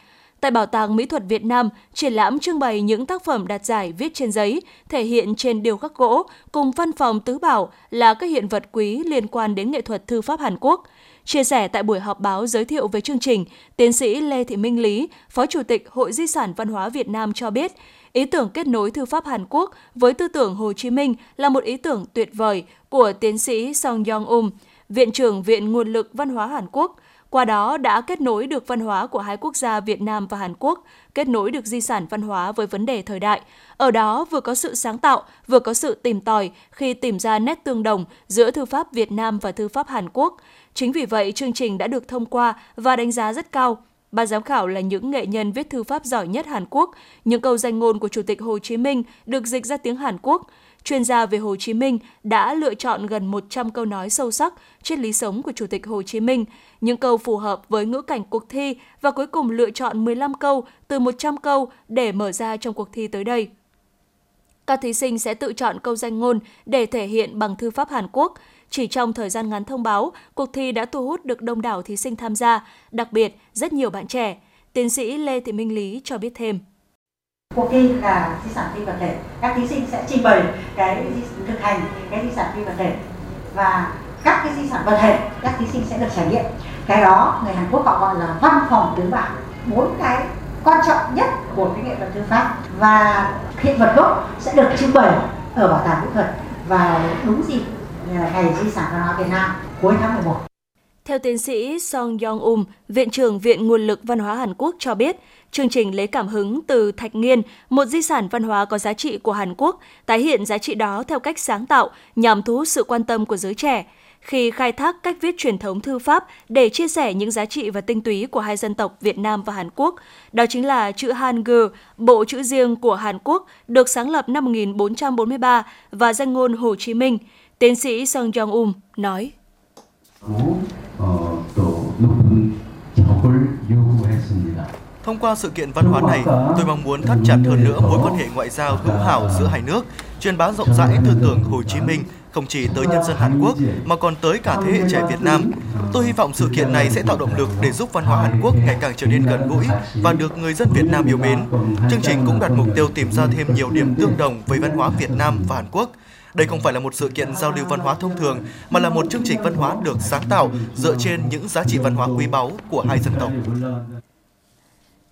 Tại Bảo tàng Mỹ thuật Việt Nam, triển lãm trưng bày những tác phẩm đạt giải viết trên giấy, thể hiện trên điều khắc gỗ, cùng văn phòng tứ bảo là các hiện vật quý liên quan đến nghệ thuật thư pháp Hàn Quốc – Chia sẻ tại buổi họp báo giới thiệu về chương trình, tiến sĩ Lê Thị Minh Lý, Phó Chủ tịch Hội Di sản Văn hóa Việt Nam cho biết, ý tưởng kết nối thư pháp Hàn Quốc với tư tưởng Hồ Chí Minh là một ý tưởng tuyệt vời của tiến sĩ Song Yong Um, Viện trưởng Viện Nguồn lực Văn hóa Hàn Quốc, qua đó đã kết nối được văn hóa của hai quốc gia Việt Nam và Hàn Quốc, kết nối được di sản văn hóa với vấn đề thời đại. Ở đó vừa có sự sáng tạo, vừa có sự tìm tòi khi tìm ra nét tương đồng giữa thư pháp Việt Nam và thư pháp Hàn Quốc. Chính vì vậy, chương trình đã được thông qua và đánh giá rất cao. Ban giám khảo là những nghệ nhân viết thư pháp giỏi nhất Hàn Quốc. Những câu danh ngôn của Chủ tịch Hồ Chí Minh được dịch ra tiếng Hàn Quốc. Chuyên gia về Hồ Chí Minh đã lựa chọn gần 100 câu nói sâu sắc triết lý sống của Chủ tịch Hồ Chí Minh, những câu phù hợp với ngữ cảnh cuộc thi và cuối cùng lựa chọn 15 câu từ 100 câu để mở ra trong cuộc thi tới đây. Các thí sinh sẽ tự chọn câu danh ngôn để thể hiện bằng thư pháp Hàn Quốc. Chỉ trong thời gian ngắn thông báo, cuộc thi đã thu hút được đông đảo thí sinh tham gia, đặc biệt rất nhiều bạn trẻ. Tiến sĩ Lê Thị Minh Lý cho biết thêm. Cuộc thi là di sản phi vật thể. Các thí sinh sẽ trình bày cái thực hành cái di sản phi vật thể và các cái di sản vật thể các thí sinh sẽ được trải nghiệm. Cái đó người Hàn Quốc họ gọi là văn phòng tứ bảo. Bốn cái quan trọng nhất của cái nghệ thuật thư pháp và hiện vật gốc sẽ được trưng bày ở bảo tàng mỹ thuật vào đúng dịp ngày di sản văn hóa Việt Nam cuối tháng 11. Theo tiến sĩ Song Yong Um, Viện trưởng Viện Nguồn lực Văn hóa Hàn Quốc cho biết, chương trình lấy cảm hứng từ Thạch Nghiên, một di sản văn hóa có giá trị của Hàn Quốc, tái hiện giá trị đó theo cách sáng tạo nhằm thu hút sự quan tâm của giới trẻ khi khai thác cách viết truyền thống thư pháp để chia sẻ những giá trị và tinh túy của hai dân tộc Việt Nam và Hàn Quốc. Đó chính là chữ Hangul, bộ chữ riêng của Hàn Quốc, được sáng lập năm 1443 và danh ngôn Hồ Chí Minh. Tiến sĩ Sung Jong-um nói. Thông qua sự kiện văn hóa này, tôi mong muốn thắt chặt hơn nữa mối quan hệ ngoại giao hữu hảo giữa hai nước, truyền bá rộng rãi tư tưởng Hồ Chí Minh không chỉ tới nhân dân Hàn Quốc mà còn tới cả thế hệ trẻ Việt Nam. Tôi hy vọng sự kiện này sẽ tạo động lực để giúp văn hóa Hàn Quốc ngày càng trở nên gần gũi và được người dân Việt Nam yêu mến. Chương trình cũng đặt mục tiêu tìm ra thêm nhiều điểm tương đồng với văn hóa Việt Nam và Hàn Quốc. Đây không phải là một sự kiện giao lưu văn hóa thông thường, mà là một chương trình văn hóa được sáng tạo dựa trên những giá trị văn hóa quý báu của hai dân tộc.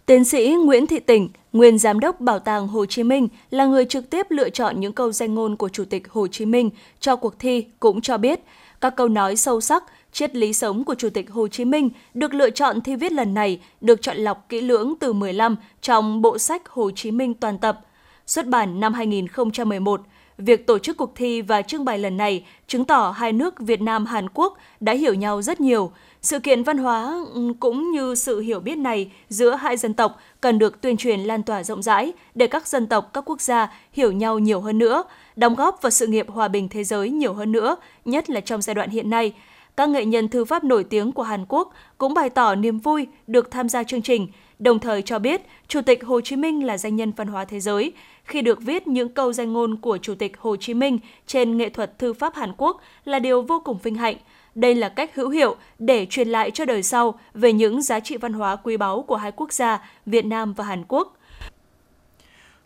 Tiến sĩ Nguyễn Thị Tỉnh, nguyên giám đốc Bảo tàng Hồ Chí Minh là người trực tiếp lựa chọn những câu danh ngôn của Chủ tịch Hồ Chí Minh cho cuộc thi cũng cho biết, các câu nói sâu sắc, triết lý sống của Chủ tịch Hồ Chí Minh được lựa chọn thi viết lần này được chọn lọc kỹ lưỡng từ 15 trong bộ sách Hồ Chí Minh toàn tập, xuất bản năm 2011. Việc tổ chức cuộc thi và trưng bày lần này chứng tỏ hai nước Việt Nam Hàn Quốc đã hiểu nhau rất nhiều, sự kiện văn hóa ừ, cũng như sự hiểu biết này giữa hai dân tộc cần được tuyên truyền lan tỏa rộng rãi để các dân tộc, các quốc gia hiểu nhau nhiều hơn nữa, đóng góp vào sự nghiệp hòa bình thế giới nhiều hơn nữa, nhất là trong giai đoạn hiện nay. các nghệ nhân thư pháp nổi tiếng của Hàn Quốc cũng bày tỏ niềm vui được tham gia chương trình, đồng thời cho biết Chủ tịch Hồ Chí Minh là danh nhân văn hóa thế giới. Khi được viết những câu danh ngôn của Chủ tịch Hồ Chí Minh trên nghệ thuật thư pháp Hàn Quốc là điều vô cùng vinh hạnh. Đây là cách hữu hiệu để truyền lại cho đời sau về những giá trị văn hóa quý báu của hai quốc gia Việt Nam và Hàn Quốc.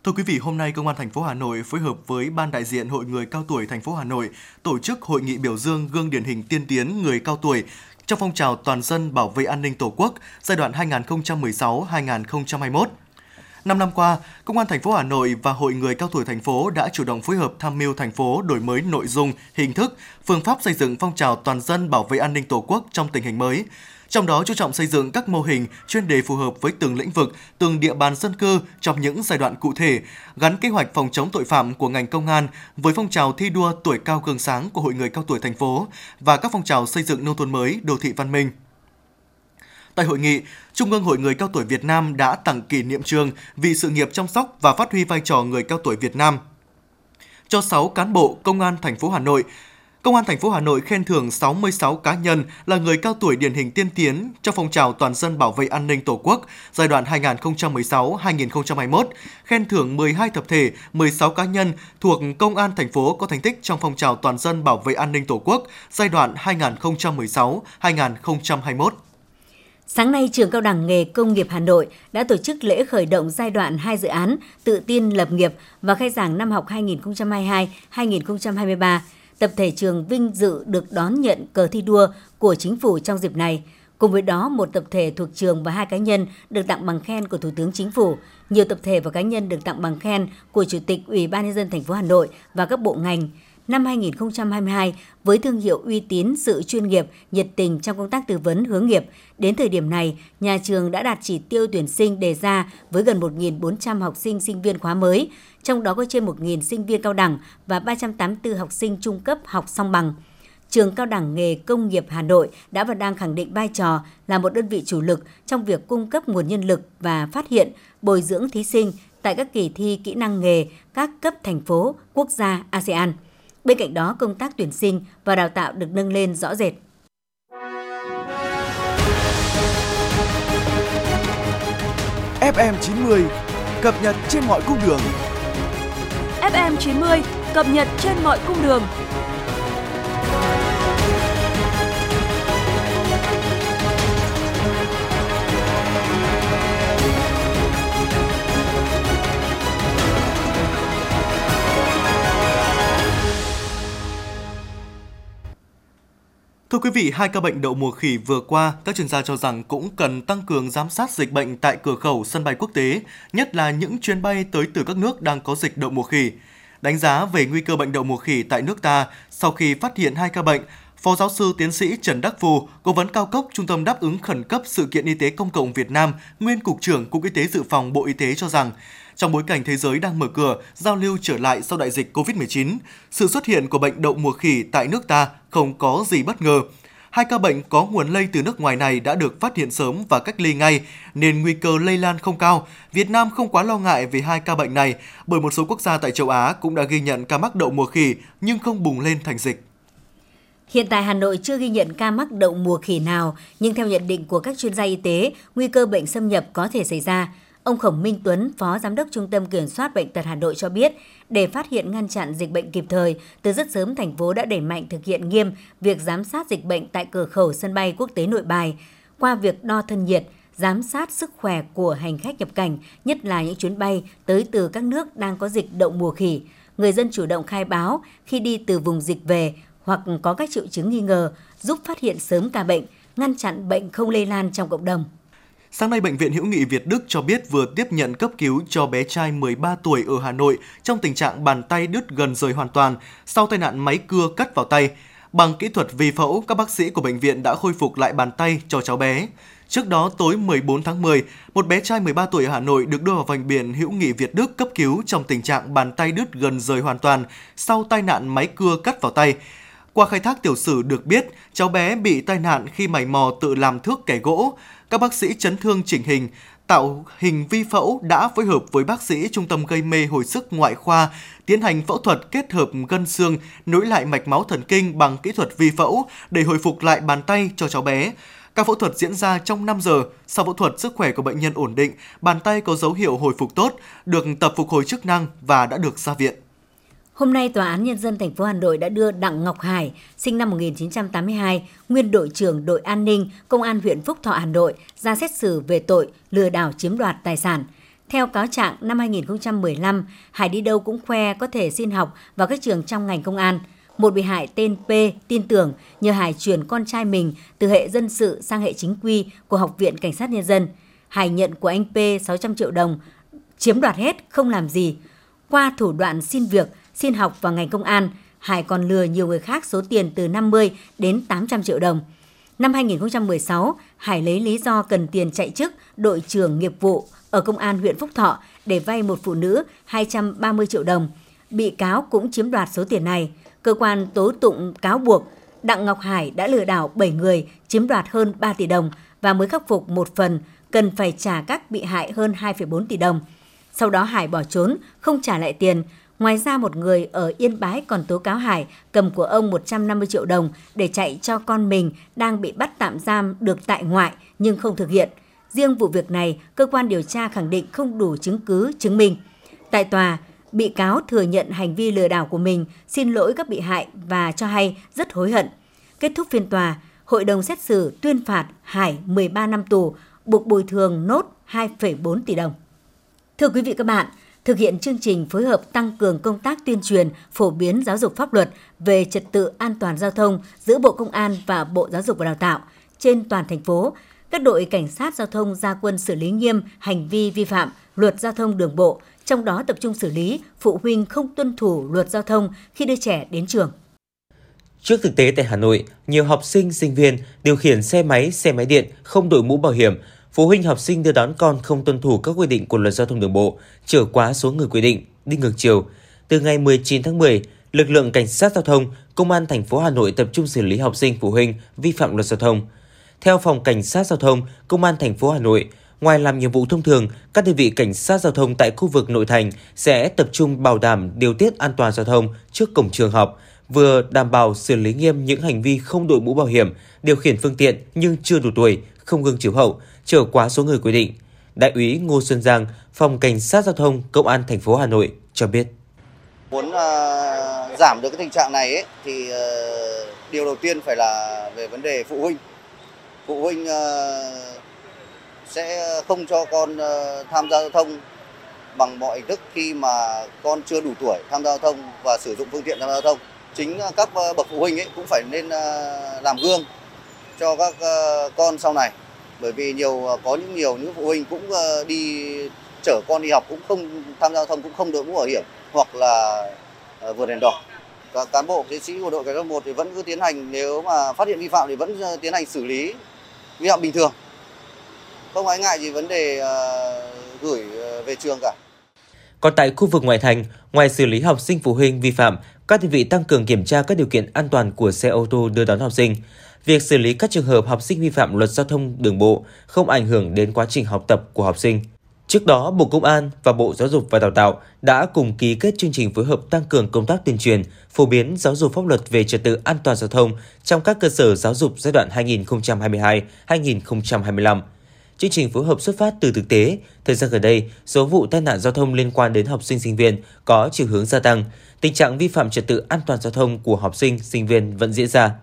Thưa quý vị, hôm nay Công an thành phố Hà Nội phối hợp với Ban đại diện Hội người cao tuổi thành phố Hà Nội tổ chức hội nghị biểu dương gương điển hình tiên tiến người cao tuổi trong phong trào toàn dân bảo vệ an ninh Tổ quốc giai đoạn 2016-2021. Năm năm qua, Công an thành phố Hà Nội và Hội người cao tuổi thành phố đã chủ động phối hợp tham mưu thành phố đổi mới nội dung, hình thức, phương pháp xây dựng phong trào toàn dân bảo vệ an ninh Tổ quốc trong tình hình mới, trong đó chú trọng xây dựng các mô hình chuyên đề phù hợp với từng lĩnh vực, từng địa bàn dân cư trong những giai đoạn cụ thể, gắn kế hoạch phòng chống tội phạm của ngành công an với phong trào thi đua tuổi cao gương sáng của Hội người cao tuổi thành phố và các phong trào xây dựng nông thôn mới, đô thị văn minh. Tại hội nghị, Trung ương Hội Người Cao Tuổi Việt Nam đã tặng kỷ niệm trường vì sự nghiệp chăm sóc và phát huy vai trò người cao tuổi Việt Nam cho 6 cán bộ công an thành phố Hà Nội. Công an thành phố Hà Nội khen thưởng 66 cá nhân là người cao tuổi điển hình tiên tiến trong phong trào toàn dân bảo vệ an ninh Tổ quốc giai đoạn 2016-2021, khen thưởng 12 tập thể, 16 cá nhân thuộc công an thành phố có thành tích trong phong trào toàn dân bảo vệ an ninh Tổ quốc giai đoạn 2016-2021. Sáng nay, Trường Cao đẳng Nghề Công nghiệp Hà Nội đã tổ chức lễ khởi động giai đoạn 2 dự án tự tin lập nghiệp và khai giảng năm học 2022-2023. Tập thể trường vinh dự được đón nhận cờ thi đua của chính phủ trong dịp này. Cùng với đó, một tập thể thuộc trường và hai cá nhân được tặng bằng khen của Thủ tướng Chính phủ. Nhiều tập thể và cá nhân được tặng bằng khen của Chủ tịch Ủy ban nhân dân thành phố Hà Nội và các bộ ngành năm 2022 với thương hiệu uy tín, sự chuyên nghiệp, nhiệt tình trong công tác tư vấn hướng nghiệp. Đến thời điểm này, nhà trường đã đạt chỉ tiêu tuyển sinh đề ra với gần 1.400 học sinh sinh viên khóa mới, trong đó có trên 1.000 sinh viên cao đẳng và 384 học sinh trung cấp học song bằng. Trường Cao đẳng Nghề Công nghiệp Hà Nội đã và đang khẳng định vai trò là một đơn vị chủ lực trong việc cung cấp nguồn nhân lực và phát hiện, bồi dưỡng thí sinh tại các kỳ thi kỹ năng nghề các cấp thành phố, quốc gia ASEAN. Bên cạnh đó, công tác tuyển sinh và đào tạo được nâng lên rõ rệt. FM 90 cập nhật trên mọi cung đường. FM 90 cập nhật trên mọi cung đường. Thưa quý vị, hai ca bệnh đậu mùa khỉ vừa qua, các chuyên gia cho rằng cũng cần tăng cường giám sát dịch bệnh tại cửa khẩu sân bay quốc tế, nhất là những chuyến bay tới từ các nước đang có dịch đậu mùa khỉ. Đánh giá về nguy cơ bệnh đậu mùa khỉ tại nước ta sau khi phát hiện hai ca bệnh, Phó giáo sư tiến sĩ Trần Đắc Phu, cố vấn cao cấp Trung tâm đáp ứng khẩn cấp sự kiện y tế công cộng Việt Nam, nguyên cục trưởng Cục Y tế dự phòng Bộ Y tế cho rằng, trong bối cảnh thế giới đang mở cửa, giao lưu trở lại sau đại dịch COVID-19, sự xuất hiện của bệnh đậu mùa khỉ tại nước ta không có gì bất ngờ. Hai ca bệnh có nguồn lây từ nước ngoài này đã được phát hiện sớm và cách ly ngay, nên nguy cơ lây lan không cao. Việt Nam không quá lo ngại về hai ca bệnh này, bởi một số quốc gia tại châu Á cũng đã ghi nhận ca mắc đậu mùa khỉ nhưng không bùng lên thành dịch. Hiện tại Hà Nội chưa ghi nhận ca mắc đậu mùa khỉ nào, nhưng theo nhận định của các chuyên gia y tế, nguy cơ bệnh xâm nhập có thể xảy ra. Ông Khổng Minh Tuấn, Phó Giám đốc Trung tâm Kiểm soát Bệnh tật Hà Nội cho biết, để phát hiện ngăn chặn dịch bệnh kịp thời, từ rất sớm thành phố đã đẩy mạnh thực hiện nghiêm việc giám sát dịch bệnh tại cửa khẩu sân bay quốc tế Nội Bài qua việc đo thân nhiệt, giám sát sức khỏe của hành khách nhập cảnh, nhất là những chuyến bay tới từ các nước đang có dịch đậu mùa khỉ. Người dân chủ động khai báo khi đi từ vùng dịch về hoặc có các triệu chứng nghi ngờ, giúp phát hiện sớm ca bệnh, ngăn chặn bệnh không lây lan trong cộng đồng. Sáng nay, Bệnh viện Hữu nghị Việt Đức cho biết vừa tiếp nhận cấp cứu cho bé trai 13 tuổi ở Hà Nội trong tình trạng bàn tay đứt gần rời hoàn toàn sau tai nạn máy cưa cắt vào tay. Bằng kỹ thuật vi phẫu, các bác sĩ của bệnh viện đã khôi phục lại bàn tay cho cháu bé. Trước đó, tối 14 tháng 10, một bé trai 13 tuổi ở Hà Nội được đưa vào bệnh viện Hữu nghị Việt Đức cấp cứu trong tình trạng bàn tay đứt gần rời hoàn toàn sau tai nạn máy cưa cắt vào tay. Qua khai thác tiểu sử được biết, cháu bé bị tai nạn khi mày mò tự làm thước kẻ gỗ. Các bác sĩ chấn thương chỉnh hình, tạo hình vi phẫu đã phối hợp với bác sĩ Trung tâm gây mê hồi sức ngoại khoa tiến hành phẫu thuật kết hợp gân xương nối lại mạch máu thần kinh bằng kỹ thuật vi phẫu để hồi phục lại bàn tay cho cháu bé. Các phẫu thuật diễn ra trong 5 giờ. Sau phẫu thuật, sức khỏe của bệnh nhân ổn định, bàn tay có dấu hiệu hồi phục tốt, được tập phục hồi chức năng và đã được ra viện. Hôm nay, Tòa án Nhân dân thành phố Hà Nội đã đưa Đặng Ngọc Hải, sinh năm 1982, nguyên đội trưởng đội an ninh, Công an huyện Phúc Thọ, Hà Nội, ra xét xử về tội lừa đảo chiếm đoạt tài sản. Theo cáo trạng, năm 2015, Hải đi đâu cũng khoe có thể xin học vào các trường trong ngành công an. Một bị hại tên P tin tưởng nhờ Hải chuyển con trai mình từ hệ dân sự sang hệ chính quy của Học viện Cảnh sát Nhân dân. Hải nhận của anh P 600 triệu đồng, chiếm đoạt hết, không làm gì. Qua thủ đoạn xin việc, xin học vào ngành công an, Hải còn lừa nhiều người khác số tiền từ 50 đến 800 triệu đồng. Năm 2016, Hải lấy lý do cần tiền chạy chức đội trưởng nghiệp vụ ở công an huyện Phúc Thọ để vay một phụ nữ 230 triệu đồng. Bị cáo cũng chiếm đoạt số tiền này. Cơ quan tố tụng cáo buộc Đặng Ngọc Hải đã lừa đảo 7 người, chiếm đoạt hơn 3 tỷ đồng và mới khắc phục một phần cần phải trả các bị hại hơn 2,4 tỷ đồng. Sau đó Hải bỏ trốn, không trả lại tiền, Ngoài ra một người ở Yên Bái còn tố cáo Hải cầm của ông 150 triệu đồng để chạy cho con mình đang bị bắt tạm giam được tại ngoại nhưng không thực hiện. Riêng vụ việc này, cơ quan điều tra khẳng định không đủ chứng cứ chứng minh. Tại tòa, bị cáo thừa nhận hành vi lừa đảo của mình, xin lỗi các bị hại và cho hay rất hối hận. Kết thúc phiên tòa, hội đồng xét xử tuyên phạt Hải 13 năm tù, buộc bồi thường nốt 2,4 tỷ đồng. Thưa quý vị các bạn, thực hiện chương trình phối hợp tăng cường công tác tuyên truyền, phổ biến giáo dục pháp luật về trật tự an toàn giao thông giữa Bộ Công an và Bộ Giáo dục và Đào tạo trên toàn thành phố. Các đội cảnh sát giao thông ra quân xử lý nghiêm hành vi vi phạm luật giao thông đường bộ, trong đó tập trung xử lý phụ huynh không tuân thủ luật giao thông khi đưa trẻ đến trường. Trước thực tế tại Hà Nội, nhiều học sinh, sinh viên điều khiển xe máy, xe máy điện không đội mũ bảo hiểm, phụ huynh học sinh đưa đón con không tuân thủ các quy định của luật giao thông đường bộ, trở quá số người quy định, đi ngược chiều. Từ ngày 19 tháng 10, lực lượng cảnh sát giao thông, công an thành phố Hà Nội tập trung xử lý học sinh phụ huynh vi phạm luật giao thông. Theo phòng cảnh sát giao thông, công an thành phố Hà Nội, ngoài làm nhiệm vụ thông thường, các đơn vị cảnh sát giao thông tại khu vực nội thành sẽ tập trung bảo đảm điều tiết an toàn giao thông trước cổng trường học, vừa đảm bảo xử lý nghiêm những hành vi không đội mũ bảo hiểm, điều khiển phương tiện nhưng chưa đủ tuổi, không gương chiếu hậu, trở quá số người quy định. Đại úy Ngô Xuân Giang, Phòng Cảnh sát Giao thông Công an thành phố Hà Nội cho biết. Muốn uh, giảm được cái tình trạng này ấy, thì uh, điều đầu tiên phải là về vấn đề phụ huynh. Phụ huynh uh, sẽ không cho con uh, tham gia giao thông bằng mọi hình thức khi mà con chưa đủ tuổi tham gia giao thông và sử dụng phương tiện tham gia giao thông. Chính các bậc phụ huynh ấy cũng phải nên làm gương cho các con sau này bởi vì nhiều ờ, có những nhiều những phụ huynh cũng ờ, đi chở con đi học cũng không tham gia giao thông cũng không đội mũ bảo hiểm hoặc là ờ, vượt đèn đỏ. Và cán bộ chiến sĩ của đội cảnh sát một thì vẫn cứ tiến hành nếu mà phát hiện vi phạm thì vẫn tiến hành xử lý vi phạm bình thường. Không ái ngại gì vấn đề gửi về trường cả. Còn tại khu vực ngoại thành, ngoài xử lý học sinh phụ huynh vi phạm, các đơn vị tăng cường kiểm tra các điều kiện an toàn của xe ô tô đưa đón học sinh việc xử lý các trường hợp học sinh vi phạm luật giao thông đường bộ không ảnh hưởng đến quá trình học tập của học sinh. Trước đó, Bộ Công an và Bộ Giáo dục và Đào tạo đã cùng ký kết chương trình phối hợp tăng cường công tác tuyên truyền, phổ biến giáo dục pháp luật về trật tự an toàn giao thông trong các cơ sở giáo dục giai đoạn 2022-2025. Chương trình phối hợp xuất phát từ thực tế, thời gian gần đây, số vụ tai nạn giao thông liên quan đến học sinh sinh viên có chiều hướng gia tăng, tình trạng vi phạm trật tự an toàn giao thông của học sinh sinh viên vẫn diễn ra.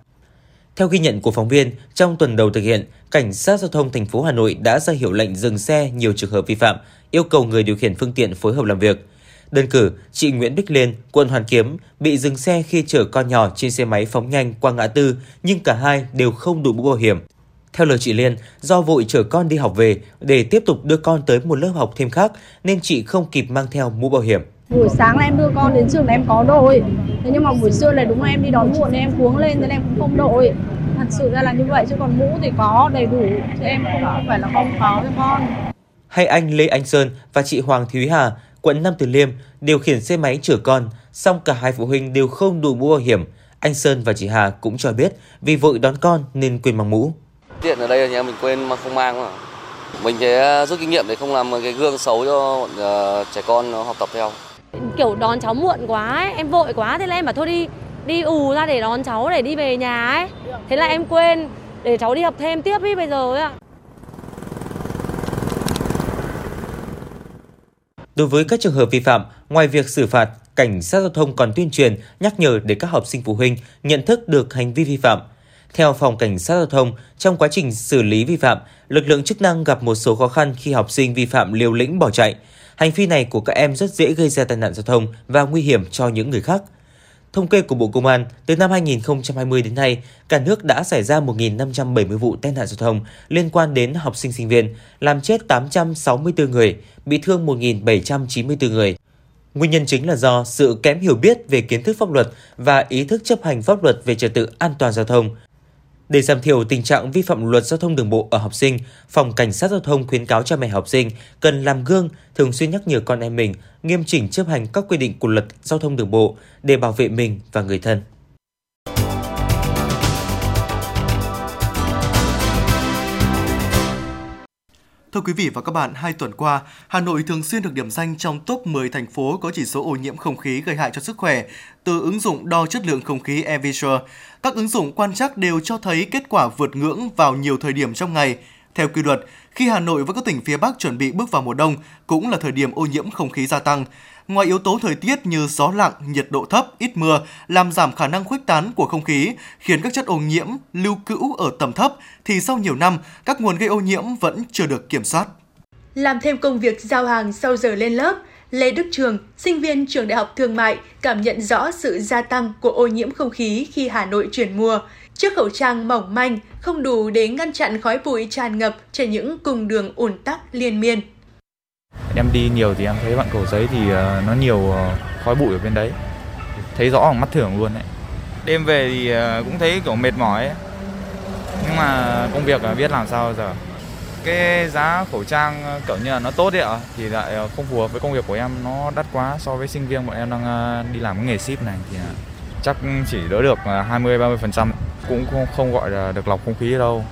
Theo ghi nhận của phóng viên, trong tuần đầu thực hiện, Cảnh sát giao thông thành phố Hà Nội đã ra hiệu lệnh dừng xe nhiều trường hợp vi phạm, yêu cầu người điều khiển phương tiện phối hợp làm việc. Đơn cử, chị Nguyễn Bích Liên, quận Hoàn Kiếm bị dừng xe khi chở con nhỏ trên xe máy phóng nhanh qua ngã tư, nhưng cả hai đều không đủ mũ bảo hiểm. Theo lời chị Liên, do vội chở con đi học về để tiếp tục đưa con tới một lớp học thêm khác nên chị không kịp mang theo mũ bảo hiểm. Buổi sáng là em đưa con đến trường là em có đội. Thế nhưng mà buổi trưa là đúng là em đi đón muộn nên em cuống lên nên em cũng không đội. Thật sự ra là như vậy chứ còn mũ thì có đầy đủ Chứ em cũng không phải là không có cho con. Hay anh Lê Anh Sơn và chị Hoàng Thúy Hà, quận Nam Từ Liêm điều khiển xe máy chở con Xong cả hai phụ huynh đều không đủ mũ bảo hiểm. Anh Sơn và chị Hà cũng cho biết vì vội đón con nên quên mang mũ. Tiện ở đây nhà mình quên mà không mang mà. Mình sẽ rút kinh nghiệm để không làm cái gương xấu cho uh, trẻ con học tập theo. Kiểu đón cháu muộn quá ấy, em vội quá thế là em bảo thôi đi đi ù ra để đón cháu để đi về nhà ấy. Thế là em quên để cháu đi học thêm tiếp ý bây giờ ấy ạ. Đối với các trường hợp vi phạm, ngoài việc xử phạt, cảnh sát giao thông còn tuyên truyền, nhắc nhở để các học sinh phụ huynh nhận thức được hành vi vi phạm. Theo phòng cảnh sát giao thông, trong quá trình xử lý vi phạm, lực lượng chức năng gặp một số khó khăn khi học sinh vi phạm liều lĩnh bỏ chạy. Hành vi này của các em rất dễ gây ra tai nạn giao thông và nguy hiểm cho những người khác. Thống kê của Bộ Công an, từ năm 2020 đến nay, cả nước đã xảy ra 1.570 vụ tai nạn giao thông liên quan đến học sinh sinh viên, làm chết 864 người, bị thương 1.794 người. Nguyên nhân chính là do sự kém hiểu biết về kiến thức pháp luật và ý thức chấp hành pháp luật về trật tự an toàn giao thông. Để giảm thiểu tình trạng vi phạm luật giao thông đường bộ ở học sinh, Phòng Cảnh sát Giao thông khuyến cáo cha mẹ học sinh cần làm gương, thường xuyên nhắc nhở con em mình nghiêm chỉnh chấp hành các quy định của luật giao thông đường bộ để bảo vệ mình và người thân. Thưa quý vị và các bạn, hai tuần qua, Hà Nội thường xuyên được điểm danh trong top 10 thành phố có chỉ số ô nhiễm không khí gây hại cho sức khỏe từ ứng dụng đo chất lượng không khí AirVisual. Các ứng dụng quan trắc đều cho thấy kết quả vượt ngưỡng vào nhiều thời điểm trong ngày. Theo quy luật, khi Hà Nội và các tỉnh phía Bắc chuẩn bị bước vào mùa đông, cũng là thời điểm ô nhiễm không khí gia tăng. Ngoài yếu tố thời tiết như gió lặng, nhiệt độ thấp, ít mưa làm giảm khả năng khuếch tán của không khí, khiến các chất ô nhiễm lưu cữu ở tầm thấp, thì sau nhiều năm, các nguồn gây ô nhiễm vẫn chưa được kiểm soát. Làm thêm công việc giao hàng sau giờ lên lớp, Lê Đức Trường, sinh viên trường Đại học Thương mại, cảm nhận rõ sự gia tăng của ô nhiễm không khí khi Hà Nội chuyển mùa. Chiếc khẩu trang mỏng manh không đủ để ngăn chặn khói bụi tràn ngập trên những cung đường ùn tắc liên miên. Em đi nhiều thì em thấy bạn cầu giấy thì ờ, nó nhiều ờ, khói bụi ở bên đấy. Thấy rõ bằng mắt thường luôn đấy. Đêm về thì ờ, cũng thấy kiểu mệt mỏi ấy. Nhưng mà công việc biết làm sao giờ. Cái giá khẩu trang kiểu như là nó tốt đấy ạ thì lại không phù hợp với công việc của em nó đắt quá so với sinh viên bọn em đang đi làm cái nghề ship này thì chắc chỉ đỡ được 20 30% cũng không, không gọi là được lọc không khí đâu.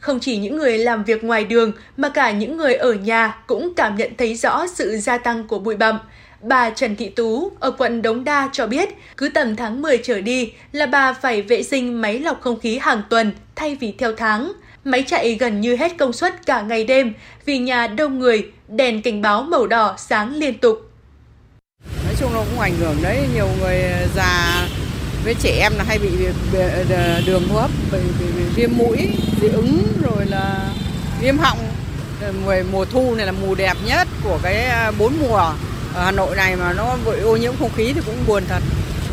Không chỉ những người làm việc ngoài đường mà cả những người ở nhà cũng cảm nhận thấy rõ sự gia tăng của bụi bặm. Bà Trần Thị Tú ở quận Đống Đa cho biết cứ tầm tháng 10 trở đi là bà phải vệ sinh máy lọc không khí hàng tuần thay vì theo tháng. Máy chạy gần như hết công suất cả ngày đêm vì nhà đông người, đèn cảnh báo màu đỏ sáng liên tục. Nói chung nó cũng ảnh hưởng đấy, nhiều người già với trẻ em là hay bị ờ, đường hô hấp bị, bị, bị viêm mũi dị ứng rồi là viêm họng. Ờ, mùa, mùa thu này là mùa đẹp nhất của cái à, bốn mùa ở Hà Nội này mà nó bị ô nhiễm không khí thì cũng buồn thật.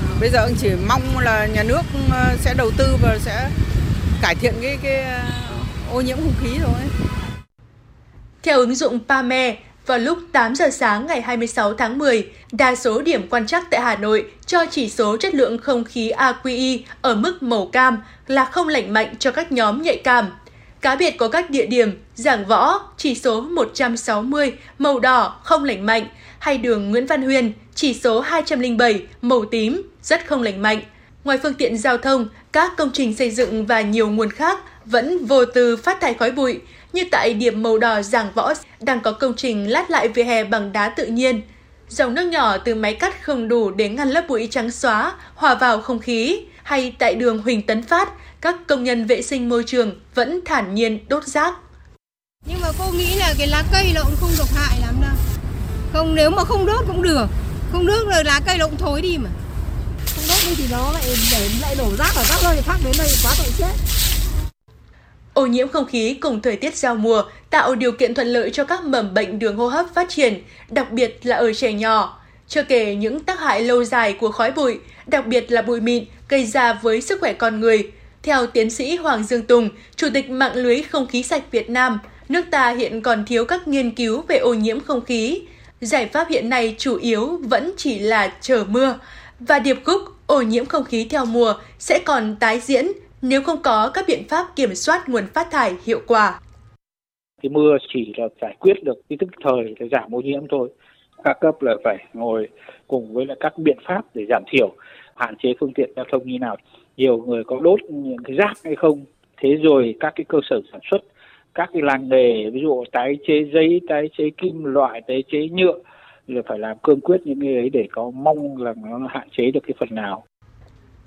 Ờ, bây giờ chỉ mong là nhà nước sẽ đầu tư và sẽ cải thiện cái cái à, ô nhiễm không khí thôi. Theo ứng dụng PAME, vào lúc 8 giờ sáng ngày 26 tháng 10, đa số điểm quan trắc tại Hà Nội cho chỉ số chất lượng không khí AQI ở mức màu cam là không lạnh mạnh cho các nhóm nhạy cảm. Cá biệt có các địa điểm Giảng Võ chỉ số 160 màu đỏ không lạnh mạnh hay đường Nguyễn Văn Huyền chỉ số 207 màu tím rất không lành mạnh. Ngoài phương tiện giao thông, các công trình xây dựng và nhiều nguồn khác vẫn vô tư phát thải khói bụi, như tại điểm màu đỏ Giảng Võ đang có công trình lát lại vỉa hè bằng đá tự nhiên. Dòng nước nhỏ từ máy cắt không đủ để ngăn lớp bụi trắng xóa, hòa vào không khí. Hay tại đường Huỳnh Tấn Phát, các công nhân vệ sinh môi trường vẫn thản nhiên đốt rác. Nhưng mà cô nghĩ là cái lá cây nó cũng không độc hại lắm đâu. Không nếu mà không đốt cũng được. Không đốt rồi lá cây nó cũng thối đi mà. Không đốt đi thì nó lại để lại đổ rác ở các nơi khác đến đây quá tội chết. Ô nhiễm không khí cùng thời tiết giao mùa tạo điều kiện thuận lợi cho các mầm bệnh đường hô hấp phát triển, đặc biệt là ở trẻ nhỏ. Chưa kể những tác hại lâu dài của khói bụi, đặc biệt là bụi mịn gây ra với sức khỏe con người. Theo tiến sĩ Hoàng Dương Tùng, Chủ tịch mạng lưới không khí sạch Việt Nam, nước ta hiện còn thiếu các nghiên cứu về ô nhiễm không khí. Giải pháp hiện nay chủ yếu vẫn chỉ là chờ mưa. Và điệp khúc ô nhiễm không khí theo mùa sẽ còn tái diễn nếu không có các biện pháp kiểm soát nguồn phát thải hiệu quả. Cái mưa chỉ là giải quyết được cái tức thời để giảm ô nhiễm thôi. Các cấp là phải ngồi cùng với là các biện pháp để giảm thiểu, hạn chế phương tiện giao thông như nào. Nhiều người có đốt những cái rác hay không. Thế rồi các cái cơ sở sản xuất các cái làng nghề ví dụ tái chế giấy tái chế kim loại tái chế nhựa là phải làm cương quyết những cái ấy để có mong là nó hạn chế được cái phần nào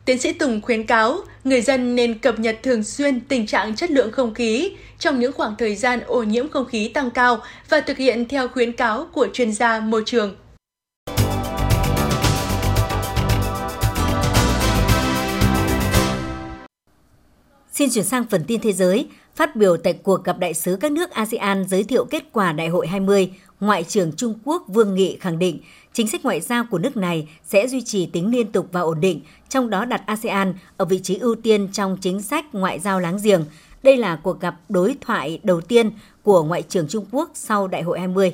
Tiến sĩ Tùng khuyến cáo người dân nên cập nhật thường xuyên tình trạng chất lượng không khí trong những khoảng thời gian ô nhiễm không khí tăng cao và thực hiện theo khuyến cáo của chuyên gia môi trường. Xin chuyển sang phần tin thế giới. Phát biểu tại cuộc gặp đại sứ các nước ASEAN giới thiệu kết quả Đại hội 20, Ngoại trưởng Trung Quốc Vương Nghị khẳng định chính sách ngoại giao của nước này sẽ duy trì tính liên tục và ổn định, trong đó đặt ASEAN ở vị trí ưu tiên trong chính sách ngoại giao láng giềng. Đây là cuộc gặp đối thoại đầu tiên của Ngoại trưởng Trung Quốc sau Đại hội 20.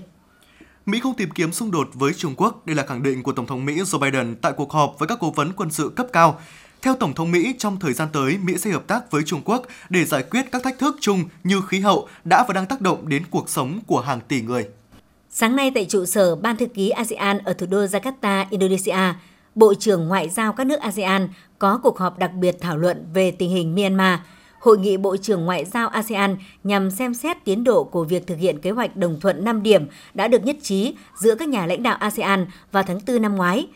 Mỹ không tìm kiếm xung đột với Trung Quốc, đây là khẳng định của Tổng thống Mỹ Joe Biden tại cuộc họp với các cố vấn quân sự cấp cao. Theo Tổng thống Mỹ, trong thời gian tới, Mỹ sẽ hợp tác với Trung Quốc để giải quyết các thách thức chung như khí hậu đã và đang tác động đến cuộc sống của hàng tỷ người. Sáng nay tại trụ sở Ban thư ký ASEAN ở thủ đô Jakarta, Indonesia, Bộ trưởng Ngoại giao các nước ASEAN có cuộc họp đặc biệt thảo luận về tình hình Myanmar. Hội nghị Bộ trưởng Ngoại giao ASEAN nhằm xem xét tiến độ của việc thực hiện kế hoạch đồng thuận 5 điểm đã được nhất trí giữa các nhà lãnh đạo ASEAN vào tháng 4 năm ngoái,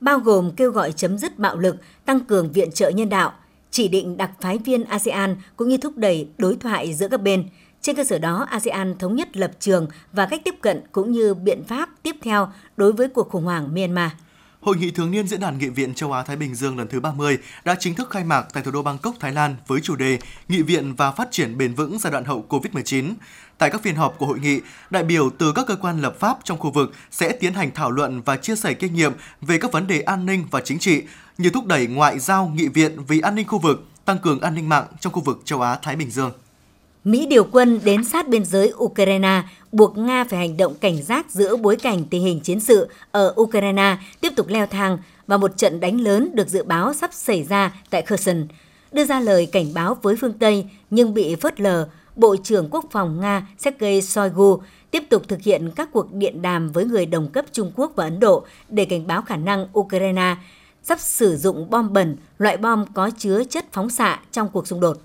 bao gồm kêu gọi chấm dứt bạo lực, tăng cường viện trợ nhân đạo, chỉ định đặc phái viên ASEAN cũng như thúc đẩy đối thoại giữa các bên – trên cơ sở đó, ASEAN thống nhất lập trường và cách tiếp cận cũng như biện pháp tiếp theo đối với cuộc khủng hoảng Myanmar. Hội nghị thường niên Diễn đàn Nghị viện châu Á Thái Bình Dương lần thứ 30 đã chính thức khai mạc tại thủ đô Bangkok, Thái Lan với chủ đề Nghị viện và phát triển bền vững giai đoạn hậu Covid-19. Tại các phiên họp của hội nghị, đại biểu từ các cơ quan lập pháp trong khu vực sẽ tiến hành thảo luận và chia sẻ kinh nghiệm về các vấn đề an ninh và chính trị như thúc đẩy ngoại giao nghị viện vì an ninh khu vực, tăng cường an ninh mạng trong khu vực châu Á Thái Bình Dương. Mỹ điều quân đến sát biên giới Ukraine, buộc Nga phải hành động cảnh giác giữa bối cảnh tình hình chiến sự ở Ukraine tiếp tục leo thang và một trận đánh lớn được dự báo sắp xảy ra tại Kherson. Đưa ra lời cảnh báo với phương Tây nhưng bị phớt lờ, Bộ trưởng Quốc phòng Nga Sergei Shoigu tiếp tục thực hiện các cuộc điện đàm với người đồng cấp Trung Quốc và Ấn Độ để cảnh báo khả năng Ukraine sắp sử dụng bom bẩn, loại bom có chứa chất phóng xạ trong cuộc xung đột.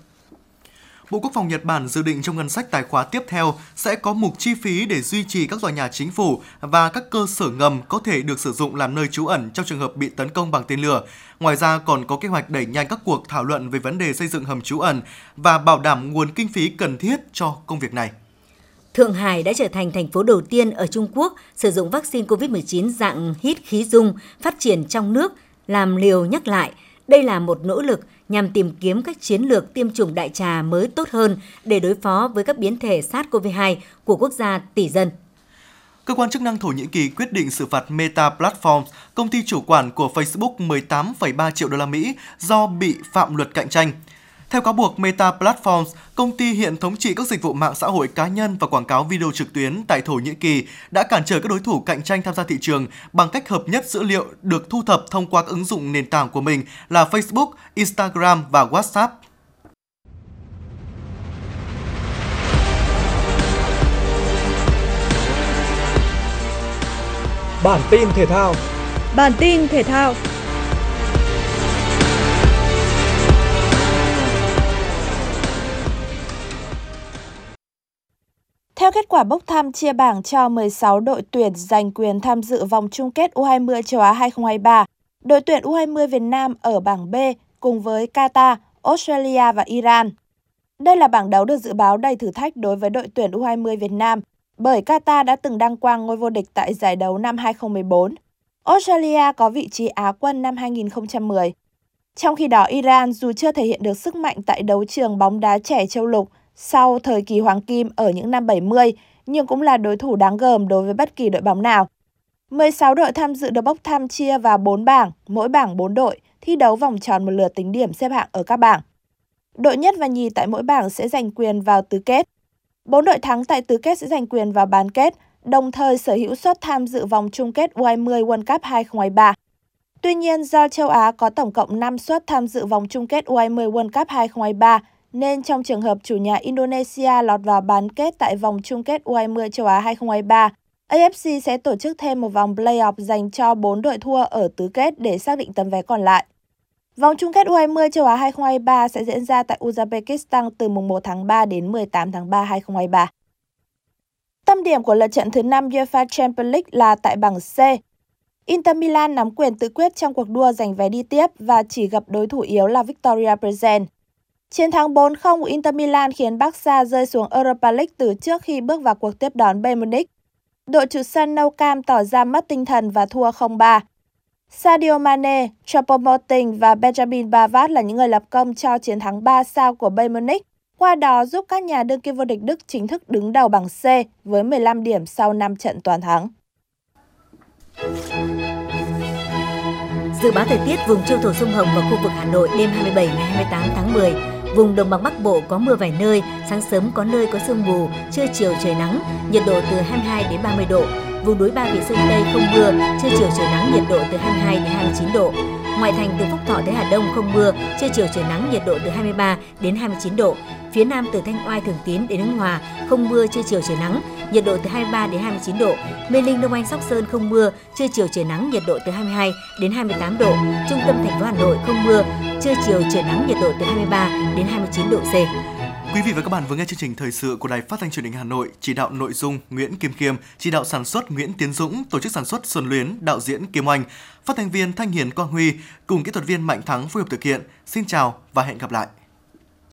Bộ Quốc phòng Nhật Bản dự định trong ngân sách tài khoá tiếp theo sẽ có mục chi phí để duy trì các tòa nhà chính phủ và các cơ sở ngầm có thể được sử dụng làm nơi trú ẩn trong trường hợp bị tấn công bằng tên lửa. Ngoài ra còn có kế hoạch đẩy nhanh các cuộc thảo luận về vấn đề xây dựng hầm trú ẩn và bảo đảm nguồn kinh phí cần thiết cho công việc này. Thượng Hải đã trở thành thành phố đầu tiên ở Trung Quốc sử dụng vaccine COVID-19 dạng hít khí dung phát triển trong nước, làm liều nhắc lại. Đây là một nỗ lực nhằm tìm kiếm các chiến lược tiêm chủng đại trà mới tốt hơn để đối phó với các biến thể SARS-CoV-2 của quốc gia tỷ dân. Cơ quan chức năng Thổ Nhĩ Kỳ quyết định xử phạt Meta Platforms, công ty chủ quản của Facebook 18,3 triệu đô la Mỹ do bị phạm luật cạnh tranh. Theo cáo buộc Meta Platforms, công ty hiện thống trị các dịch vụ mạng xã hội cá nhân và quảng cáo video trực tuyến tại Thổ Nhĩ Kỳ đã cản trở các đối thủ cạnh tranh tham gia thị trường bằng cách hợp nhất dữ liệu được thu thập thông qua các ứng dụng nền tảng của mình là Facebook, Instagram và WhatsApp. Bản tin thể thao Bản tin thể thao Theo kết quả bốc thăm chia bảng cho 16 đội tuyển giành quyền tham dự vòng chung kết U20 châu Á 2023, đội tuyển U20 Việt Nam ở bảng B cùng với Qatar, Australia và Iran. Đây là bảng đấu được dự báo đầy thử thách đối với đội tuyển U20 Việt Nam bởi Qatar đã từng đăng quang ngôi vô địch tại giải đấu năm 2014. Australia có vị trí Á quân năm 2010. Trong khi đó, Iran dù chưa thể hiện được sức mạnh tại đấu trường bóng đá trẻ châu lục sau thời kỳ hoàng kim ở những năm 70, nhưng cũng là đối thủ đáng gờm đối với bất kỳ đội bóng nào. 16 đội tham dự được bốc thăm chia vào 4 bảng, mỗi bảng 4 đội, thi đấu vòng tròn một lượt tính điểm xếp hạng ở các bảng. Đội nhất và nhì tại mỗi bảng sẽ giành quyền vào tứ kết. Bốn đội thắng tại tứ kết sẽ giành quyền vào bán kết, đồng thời sở hữu suất tham dự vòng chung kết U20 World Cup 2023. Tuy nhiên, do châu Á có tổng cộng 5 suất tham dự vòng chung kết U20 World Cup 2023, nên trong trường hợp chủ nhà Indonesia lọt vào bán kết tại vòng chung kết U20 châu Á 2023, AFC sẽ tổ chức thêm một vòng playoff dành cho 4 đội thua ở tứ kết để xác định tấm vé còn lại. Vòng chung kết U20 châu Á 2023 sẽ diễn ra tại Uzbekistan từ mùng 1 tháng 3 đến 18 tháng 3 2023. Tâm điểm của lượt trận thứ 5 UEFA Champions League là tại bảng C. Inter Milan nắm quyền tự quyết trong cuộc đua giành vé đi tiếp và chỉ gặp đối thủ yếu là Victoria Plzen. Chiến thắng 4-0 của Inter Milan khiến Barca rơi xuống Europa League từ trước khi bước vào cuộc tiếp đón Bayern Munich. Đội chủ sân Nou Camp tỏ ra mất tinh thần và thua 0-3. Sadio Mane, Choupo-Moting và Benjamin Pavard là những người lập công cho chiến thắng 3 sao của Bayern Munich, qua đó giúp các nhà đương kim vô địch Đức chính thức đứng đầu bảng C với 15 điểm sau 5 trận toàn thắng. Dự báo thời tiết vùng châu thổ sông Hồng và khu vực Hà Nội đêm 27 ngày 28 tháng 10, Vùng đồng bằng Bắc Bộ có mưa vài nơi, sáng sớm có nơi có sương mù, trưa chiều trời nắng, nhiệt độ từ 22 đến 30 độ. Vùng núi Ba Vì Sơn Tây không mưa, trưa chiều trời nắng, nhiệt độ từ 22 đến 29 độ. Ngoại thành từ Phúc Thọ tới Hà Đông không mưa, trưa chiều trời nắng, nhiệt độ từ 23 đến 29 độ. Phía Nam từ Thanh Oai Thường Tín đến Ứng Hòa không mưa, trưa chiều trời nắng, nhiệt độ từ 23 đến 29 độ. Mê Linh Đông Anh Sóc Sơn không mưa, trưa chiều trời nắng, nhiệt độ từ 22 đến 28 độ. Trung tâm thành phố Hà Nội không mưa, trưa chiều trời nắng, nhiệt độ từ 23 đến 29 độ C. Quý vị và các bạn vừa nghe chương trình thời sự của Đài Phát thanh Truyền hình Hà Nội, chỉ đạo nội dung Nguyễn Kim Khiêm, chỉ đạo sản xuất Nguyễn Tiến Dũng, tổ chức sản xuất Xuân Luyến, đạo diễn Kim Oanh, phát thanh viên Thanh Hiền Quang Huy cùng kỹ thuật viên Mạnh Thắng phối hợp thực hiện. Xin chào và hẹn gặp lại.